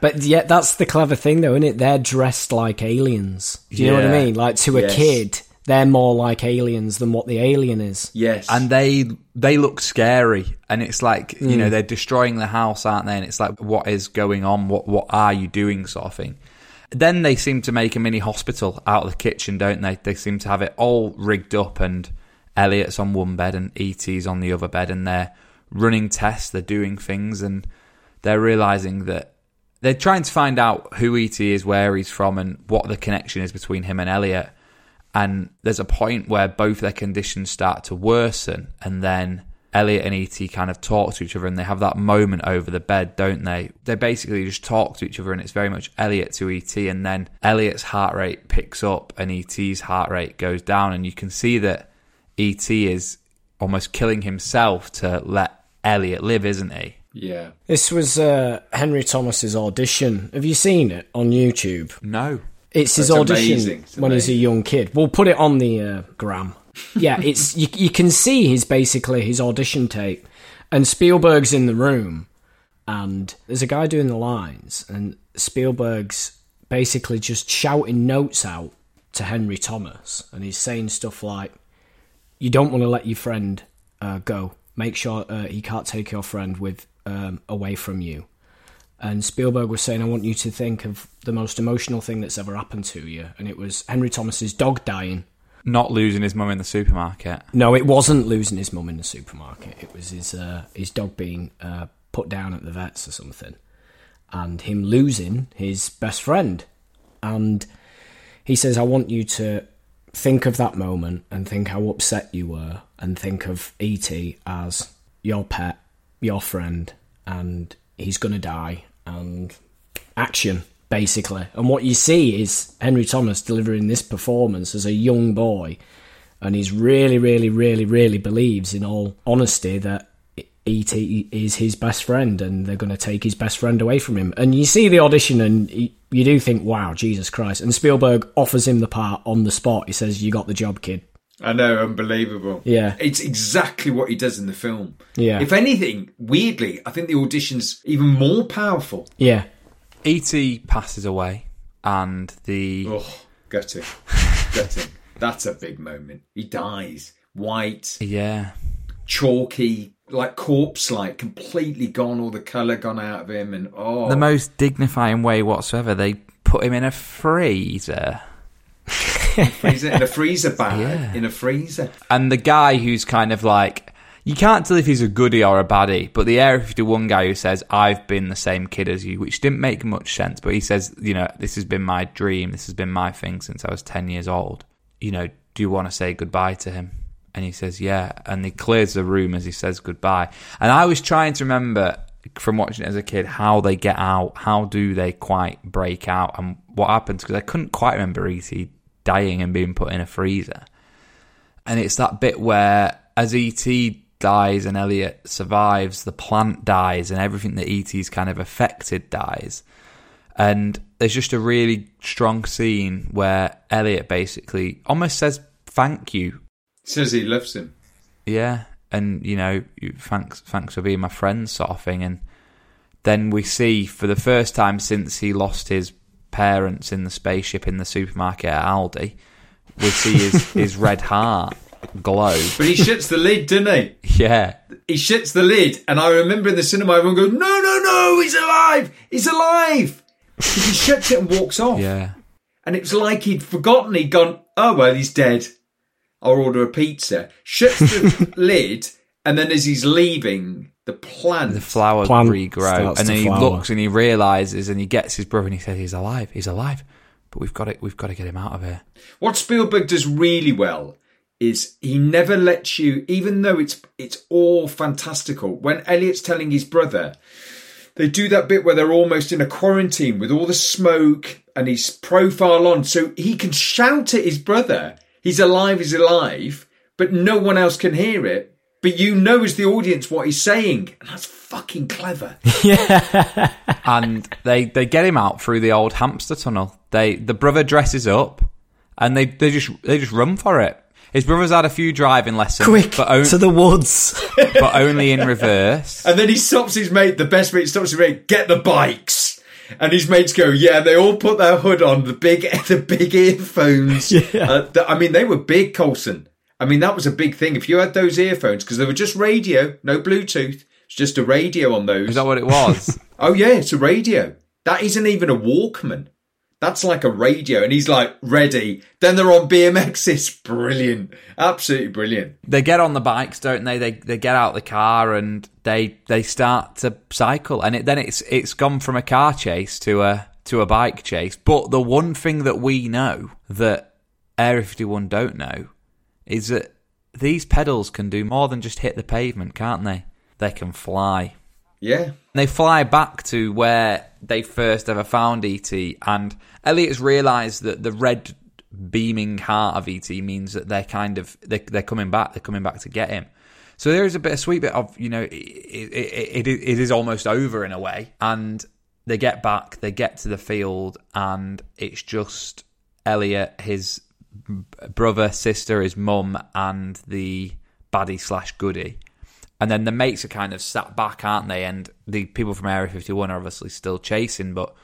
But yet, that's the clever thing, though, isn't it? They're dressed like aliens. Do you know what I mean? Like to a Yes. kid, they're more like aliens than what the alien is. Yes. and they they look scary, and it's like you Hmm. know they're destroying the house, aren't they? And it's like, what is going on? What what are you doing, sort of thing. Then they seem to make a mini hospital out of the kitchen, don't they? They seem to have it all rigged up, and Elliot's on one bed and ET's on the other bed, and they're running tests, they're doing things, and they're realizing that they're trying to find out who ET is, where he's from, and what the connection is between him and Elliot. And there's a point where both their conditions start to worsen, and then Elliot and ET kind of talk to each other, and they have that moment over the bed, don't they? They basically just talk to each other, and it's very much Elliot to ET, and then Elliot's heart rate picks up, and ET's heart rate goes down, and you can see that ET is almost killing himself to let Elliot live, isn't he? yeah. This was uh, Henry Thomas's audition. Have you seen it on YouTube? No. It's his That's audition amazing. It's when he's a young kid. We'll put it on the uh, gram. <laughs> Yeah, it's you, you can see his basically his audition tape, and Spielberg's in the room, and there's a guy doing the lines, and Spielberg's basically just shouting notes out to Henry Thomas, and he's saying stuff like, "You don't want to let your friend uh, go. Make sure uh, he can't take your friend with um, away from you." And Spielberg was saying, I want you to think of the most emotional thing that's ever happened to you. And it was Henry Thomas's dog dying. Not losing his mum in the supermarket. No, it wasn't losing his mum in the supermarket. It was his uh, his dog being uh, put down at the vets or something. And him losing his best friend. And he says, I want you to think of that moment and think how upset you were and think of E.T. as your pet, your friend, and he's going to die. And action, basically. And what you see is Henry Thomas delivering this performance as a young boy. And he's really, really, really, really believes, in all honesty, that E.T. is his best friend and they're going to take his best friend away from him. And you see the audition and he, you do think, wow, Jesus Christ. And Spielberg offers him the part on the spot. He says, You got the job, kid. I know, unbelievable. Yeah. It's exactly what he does in the film. Yeah. If anything, weirdly, I think the audition's even more powerful. Yeah. E.T. passes away, and the Oh, gutting. <laughs> gutting. That's a big moment. He dies. White, yeah, chalky, like corpse like, completely gone, all the colour gone out of him and oh the most dignifying way whatsoever. They put him in a freezer, <laughs> freezer in a freezer bag. Yeah. In a freezer. and the guy who's kind of like, you can't tell if he's a goodie or a baddie, but the Area 51 guy who says, I've been the same kid as you, which didn't make much sense, but he says, you know, this has been my dream, this has been my thing since I was 10 years old. You know, do you want to say goodbye to him? And he says, yeah. And he clears the room as he says goodbye. And I was trying to remember from watching it as a kid how they get out, how do they quite break out, and what happens, because I couldn't quite remember E.T. dying and being put in a freezer. And it's that bit where, as E.T dies and Elliot survives, the plant dies, and everything that ET's kind of affected dies. And there's just a really strong scene where Elliot basically almost says thank you. Says he loves him. Yeah, and you know, thanks thanks for being my friend, sort of thing. And then we see for the first time since he lost his parents in the spaceship in the supermarket at Aldi, we see his, <laughs> his red heart glow. But he shits the lid, didn't he? <laughs> Yeah. He shits the lid, and I remember in the cinema everyone goes, "No, no, no, he's alive! He's alive!" he shuts it and walks off. Yeah. And it was like he'd forgotten. He'd gone, "Oh well, he's dead. I'll order a pizza." Shuts the <laughs> lid, and then as he's leaving, the plant, the flower Plant regrow, and then he flower. looks and he realizes, and he gets his brother, and he says, "He's alive. He's alive." But we've got it. We've got to get him out of here. What Spielberg does really well is he never lets you, even though it's it's all fantastical. When Elliot's telling his brother, they do that bit where they're almost in a quarantine with all the smoke and his profile on, so he can shout at his brother, "He's alive! He's alive!" But no one else can hear it. But you know, as the audience, what he's saying, and that's fucking clever. <laughs> Yeah. and they they get him out through the old hamster tunnel. They the brother dresses up, and they they just they just run for it. His brother's had a few driving lessons, Quick but, on- to the woods. but only in reverse. And then he stops his mate, the best mate stops his mate, get the bikes. And his mates go, yeah, they all put their hood on, the big, <laughs> the big earphones. Yeah. Uh, th- I mean, they were big, Colson. I mean, that was a big thing. If you had those earphones, because they were just radio, no Bluetooth, it's just a radio on those. Is that what it was? <laughs> oh yeah, it's a radio. That isn't even a Walkman. That's like a radio. And he's like, ready. Then they're on BMXs. <laughs> Brilliant. Absolutely brilliant. they get on the bikes, don't they? They they get out the car and they they start to cycle, and it, then it's it's gone from a car chase to a to a bike chase. But the one thing that we know that Area 51 don't know is that these pedals can do more than just hit the pavement, can't they? They can fly. Yeah. They fly back to where they first ever found ET, and Elliot's realised that the red beaming heart of ET means that they're kind of they, they're coming back. They're coming back to get him. So there is a bit a sweet bit of you know it, it, it, it is almost over in a way, and they get back. They get to the field, and it's just Elliot, his brother, sister, his mum, and the baddie slash goodie. And then the mates are kind of sat back, aren't they? And the people from Area 51 are obviously still chasing, but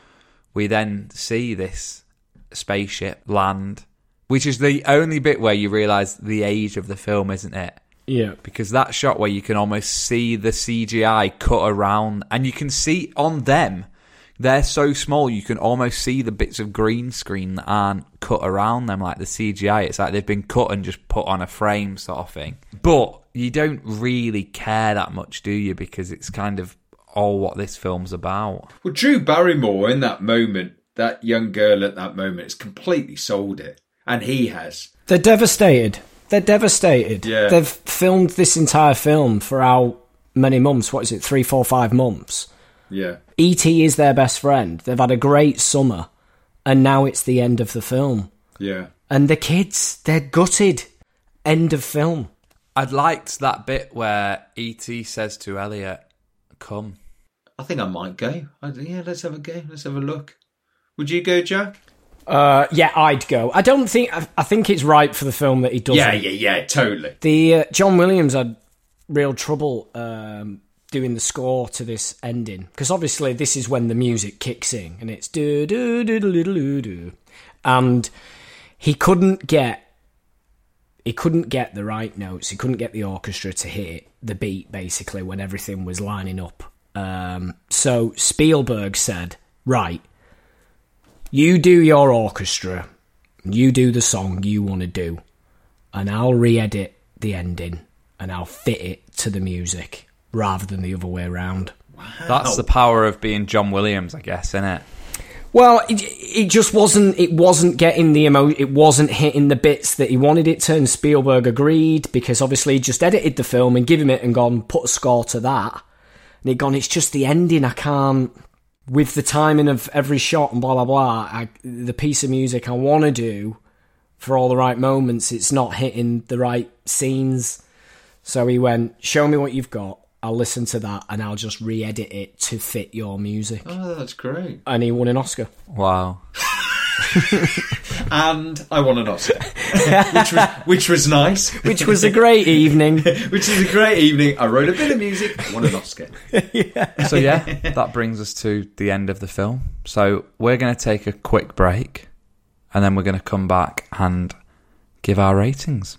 we then see this spaceship land, which is the only bit where you realise the age of the film, isn't it? yeah. Because that shot where you can almost see the CGI cut around, and you can see on them, they're so small, you can almost see the bits of green screen that aren't cut around them, like the CGI. It's like they've been cut and just put on a frame, sort of thing. But you don't really care that much, do you? Because it's kind of all what this film's about. Well, Drew Barrymore in that moment, that young girl at that moment, has completely sold it. And he has. They're devastated. They're devastated. Yeah. They've filmed this entire film for how many months? What is it? Three, four, five months. Yeah. E.T. is their best friend. They've had a great summer, and now it's the end of the film. Yeah. And the kids, they're gutted. End of film. I'd liked that bit where E.T. says to Elliot, Come. I think I might go. I, yeah, let's have a go. Let's have a look. Would you go, Jack? Uh, yeah, I'd go. I don't think. I, I think it's right for the film that he doesn't. Yeah, yeah, yeah, totally. The uh, John Williams had real trouble um, doing the score to this ending because obviously this is when the music kicks in and it's do do do do do do and he couldn't get he couldn't get the right notes. He couldn't get the orchestra to hit the beat basically when everything was lining up. Um, so Spielberg said, "Right, you do your orchestra, you do the song you want to do, and I'll re-edit the ending, and I'll fit it to the music rather than the other way around. That's the power of being John Williams, I guess, isn't it? Well, it, it just wasn't. It wasn't getting the emo. It wasn't hitting the bits that he wanted it to. And Spielberg agreed because obviously he just edited the film and give him it and gone put a score to that. And he'd gone. It's just the ending. I can't with the timing of every shot and blah blah blah. I, the piece of music I want to do for all the right moments. It's not hitting the right scenes. So he went, "Show me what you've got." I'll listen to that and I'll just re-edit it to fit your music. Oh, that's great. And he won an Oscar. Wow. <laughs> And I won an Oscar, which was which was nice. <laughs> Which was a great evening. <laughs> which is a great evening. I wrote a bit of music, I won an Oscar. yeah. So yeah, that brings us to the end of the film. So we're going to take a quick break, and then we're going to come back and give our ratings.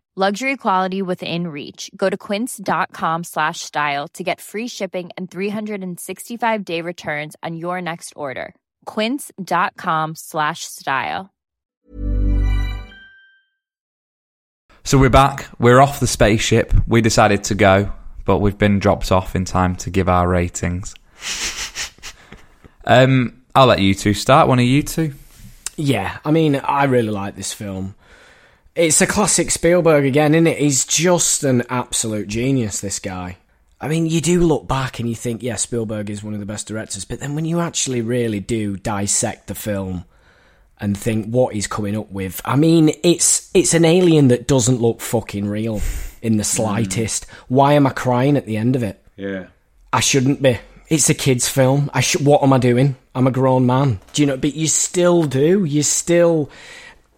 Luxury quality within reach. Go to quince.com slash style to get free shipping and 365 day returns on your next order. Quince.com slash style. So we're back. We're off the spaceship. We decided to go, but we've been dropped off in time to give our ratings. <laughs> um, I'll let you two start. One of you two. Yeah, I mean, I really like this film. It's a classic Spielberg again, isn't it? He's just an absolute genius, this guy. I mean, you do look back and you think, yeah, Spielberg is one of the best directors, but then when you actually really do dissect the film and think what he's coming up with, I mean, it's it's an alien that doesn't look fucking real in the slightest. Why am I crying at the end of it? Yeah. I shouldn't be. It's a kids' film. I sh- what am I doing? I'm a grown man. Do you know? But you still do. You still,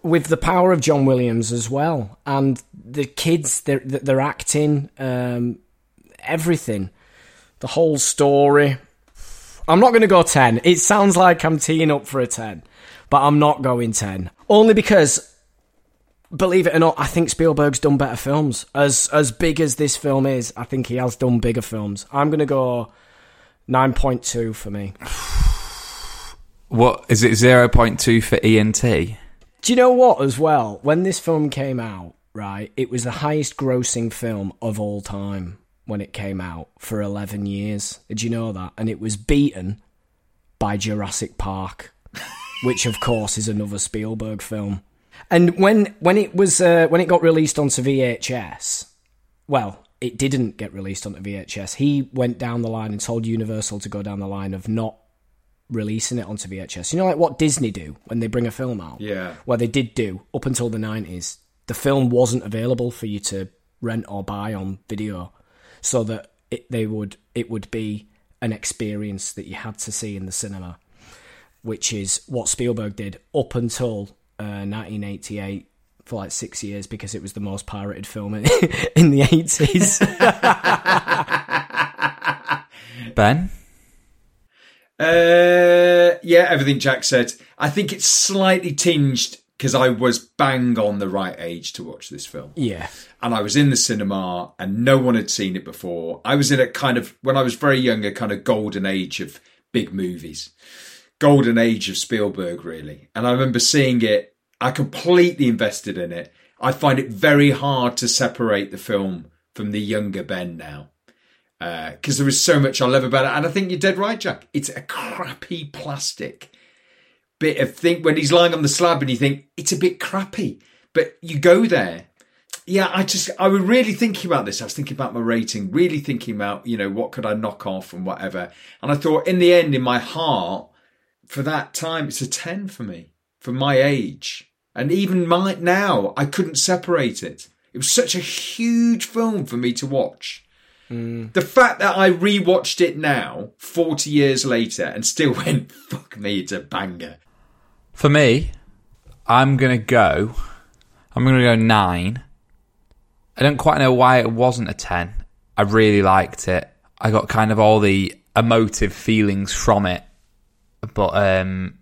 with the power of John Williams as well, and the kids, they're they're acting, um, everything, the whole story. I'm not going to go ten. It sounds like I'm teeing up for a ten, but I'm not going ten. Only because believe it or not, I think Spielberg's done better films. As as big as this film is, I think he has done bigger films. I'm gonna go nine point two for me. What is it? Zero point two for ENT. Do you know what? As well, when this film came out, right, it was the highest grossing film of all time when it came out for eleven years. Did you know that? And it was beaten by Jurassic Park, <laughs> which of course is another Spielberg film. And when when it was uh, when it got released onto VHS, well, it didn't get released onto VHS. He went down the line and told Universal to go down the line of not releasing it onto VHS. You know, like what Disney do when they bring a film out. Yeah. Well, they did do up until the nineties. The film wasn't available for you to rent or buy on video, so that it, they would it would be an experience that you had to see in the cinema, which is what Spielberg did up until uh, 1988 for like six years because it was the most pirated film in, <laughs> in the 80s. Ben. Uh, yeah, everything Jack said. I think it's slightly tinged because I was bang on the right age to watch this film. yeah. And I was in the cinema and no one had seen it before. I was in a kind of, when I was very young, a kind of golden age of big movies. golden age of Spielberg, really. And I remember seeing it. I completely invested in it. I find it very hard to separate the film from the younger Ben now Uh, because there is so much I love about it. And I think you're dead right, Jack. It's a crappy plastic bit of thing when he's lying on the slab and you think it's a bit crappy, but you go there. Yeah, I just I was really thinking about this. I was thinking about my rating, really thinking about you know what could I knock off and whatever. And I thought in the end, in my heart, for that time, it's a ten for me for my age. And even my now, I couldn't separate it. It was such a huge film for me to watch. The fact that I rewatched it now, 40 years later, and still <laughs> went, fuck me, it's a banger. For me, I'm gonna go. I'm gonna go nine. I don't quite know why it wasn't a ten. I really liked it. I got kind of all the emotive feelings from it, but um,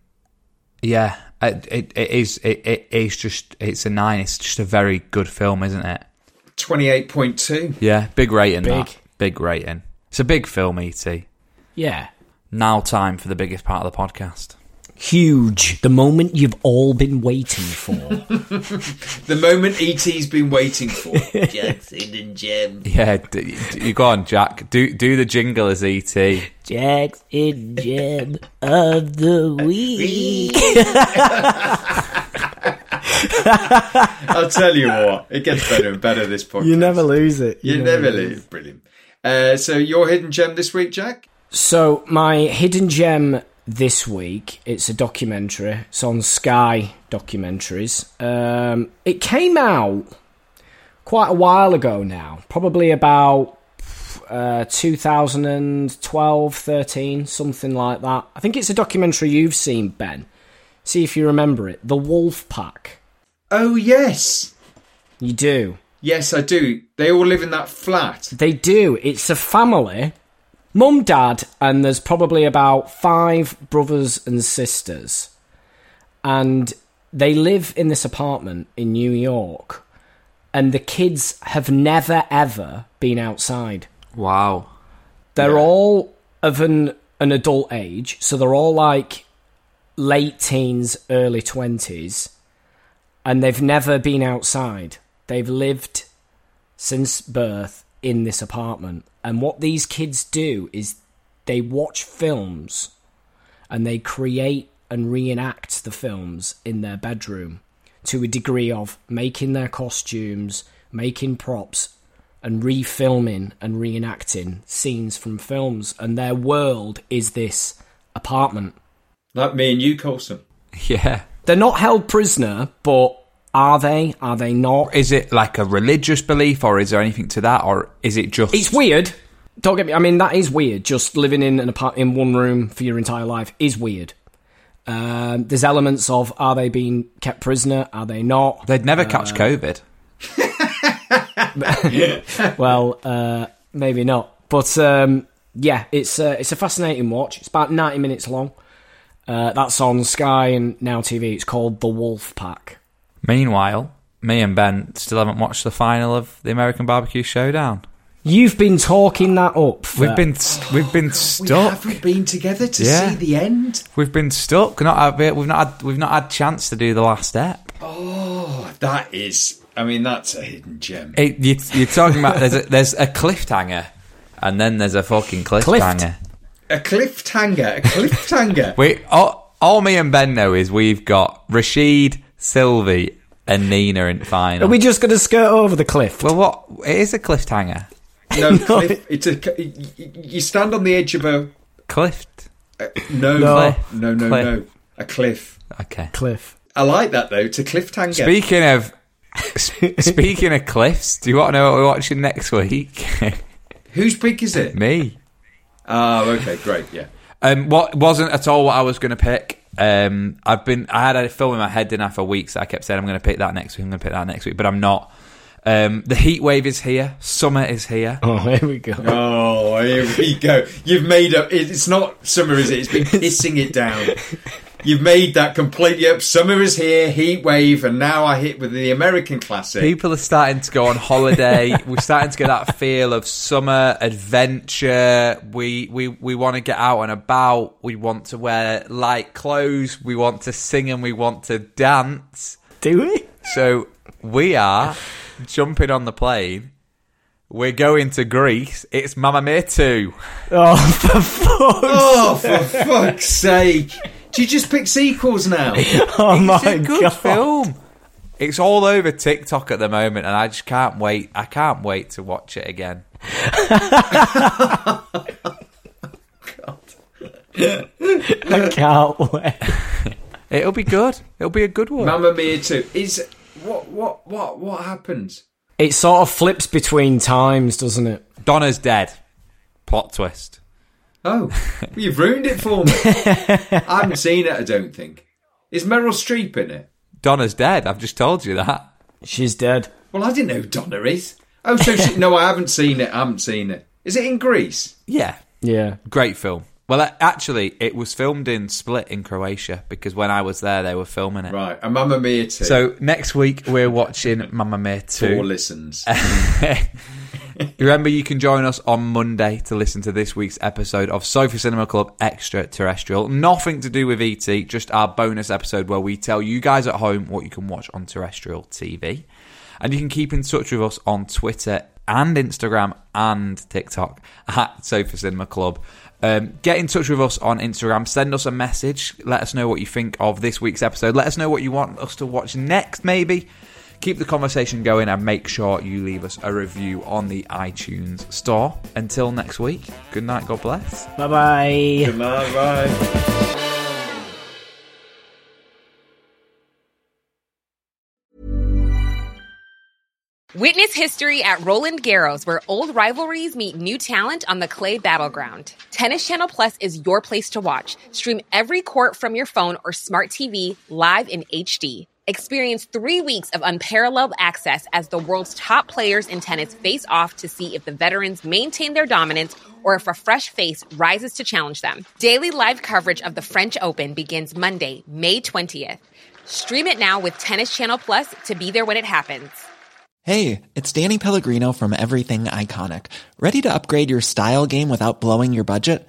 yeah, it, it, it is. It, it is just. It's a nine. It's just a very good film, isn't it? 28.2. Yeah, big rating. Big. that. big rating. It's a big film, Et. Yeah. Now, time for the biggest part of the podcast. Huge. The moment you've all been waiting for. <laughs> The moment E.T.'s been waiting for. <laughs> Jackson and Jem. Yeah, d- d- you go on, Jack. Do do the jingle as Et. Jackson Gem of the Week. <laughs> <laughs> I'll tell you what, it gets better and better this podcast. <laughs> You never lose it. You never leave. Brilliant. Uh, so, your hidden gem this week, Jack? So my hidden gem this week, it's a documentary. It's on Sky documentaries. Um, it came out quite a while ago now, probably about uh, 2012, 13, something like that. I think it's a documentary you've seen, Ben. See if you remember it. The Wolf Pack. Oh, yes. You do. Yes, I do. They all live in that flat. They do. It's a family. Mum, dad, and there's probably about five brothers and sisters. And they live in this apartment in New York. And the kids have never, ever been outside. Wow. They're Yeah. all of an, an adult age. So they're all like late teens, early 20s. And they've never been outside. They've lived since birth in this apartment. And what these kids do is they watch films and they create and reenact the films in their bedroom to a degree of making their costumes, making props, and refilming and reenacting scenes from films. And their world is this apartment. Like me and you, Colson. <laughs> Yeah. They're not held prisoner, but are they? Are they not? Is it like a religious belief, or is there anything to that, or is it just? It's weird. Don't get me. I mean, that is weird. Just living in an apart in one room for your entire life is weird. Um, there's elements of are they being kept prisoner? Are they not? They'd never catch COVID. <laughs> well, uh, maybe not. But um, yeah, it's uh, it's a fascinating watch. It's about ninety minutes long. Uh, that's on Sky and Now TV. It's called The Wolf Pack. Meanwhile, me and Ben still haven't watched the final of the American Barbecue Showdown. You've been talking that up. for- We've been we've been stuck. We haven't been together to Yeah. see the end. We've been stuck. Not had, we've not had, we've not had chance to do the last step. Oh, that is, I mean, that's a hidden gem. It, you, you're talking about there's a, there's a cliffhanger, and then there's a fucking cliffhanger. A cliffhanger, a cliffhanger. <laughs> We all, all me and Ben know is we've got Rashid, Sylvie, and Nina in final. Are we just going to skirt over the cliff? well, what? It is a cliffhanger. <laughs> No, cliff. It's a. y- y- You stand on the edge of a. Cliff. Uh, no, No. no, no, no, Cliff. no. A cliff. Okay. cliff. I like that though. It's a cliffhanger. Speaking of <laughs> speaking of cliffs, do you want to know what we're watching next week? Whose pick is it? Me. Oh, okay, great. Yeah. Um, what wasn't at all what I was going to pick. Um, I've been I had a film in my head didn't I for weeks. I kept saying I'm going to pick that next week. I'm going to pick that next week, but I'm not. Um, the heat wave is here. Summer is here. Oh, here we go. Oh, here we go. You've made up. It's not summer, is it? It's been <laughs> pissing it down. You've made that completely up. Summer is here, heat wave, and now I hit with the American classic. People are starting to go on holiday. <laughs> We're starting to get that feel of summer adventure. We we we want to get out and about. We want to wear light clothes. We want to sing and we want to dance. Do we? So we are jumping on the plane. We're going to Greece. It's Mamma Mia 2. Oh, for fuck's oh, for fuck's sake! Do you just pick sequels now? <laughs> Oh my it's a good god. film. It's all over TikTok at the moment, and I just can't wait. I can't wait to watch it again. <laughs> I can't wait. <laughs> It'll be good. It'll be a good one. Mamma Mia 2. Is what what what what happens? It sort of flips between times, doesn't it? Donna's dead. Plot twist. Oh, <laughs> you've ruined it for me. I haven't seen it. I don't think. Is Meryl Streep in it? Donna's dead. I've just told you that. She's dead. Well, I didn't know who Donna is. Oh, so she, no, I haven't seen it. I haven't seen it. Is it in Greece? Yeah. Yeah. Great film. Well, actually, it was filmed in Split in Croatia because when I was there, they were filming it. Right, and Mamma Mia 2. So next week we're watching Mamma Mia 2. four listens. <laughs> <laughs> Remember, you can join us on Monday to listen to this week's episode of Sofa Cinema Club Extraterrestrial. Nothing to do with ET, just our bonus episode where we tell you guys at home what you can watch on terrestrial TV. And you can keep in touch with us on Twitter and Instagram and TikTok at Sofa Cinema Club. Um, get in touch with us on Instagram. Send us a message. Let us know what you think of this week's episode. Let us know what you want us to watch next, maybe. Keep the conversation going and make sure you leave us a review on the iTunes store. Until next week, good night, God bless. Bye bye. Good night, bye. Witness history at Roland Garros, where old rivalries meet new talent on the clay battleground. Tennis Channel Plus is your place to watch. Stream every court from your phone or smart TV live in HD. Experience three weeks of unparalleled access as the world's top players in tennis face off to see if the veterans maintain their dominance or if a fresh face rises to challenge them. Daily live coverage of the French Open begins Monday, May 20th. Stream it now with Tennis Channel Plus to be there when it happens. Hey, it's Danny Pellegrino from Everything Iconic. Ready to upgrade your style game without blowing your budget?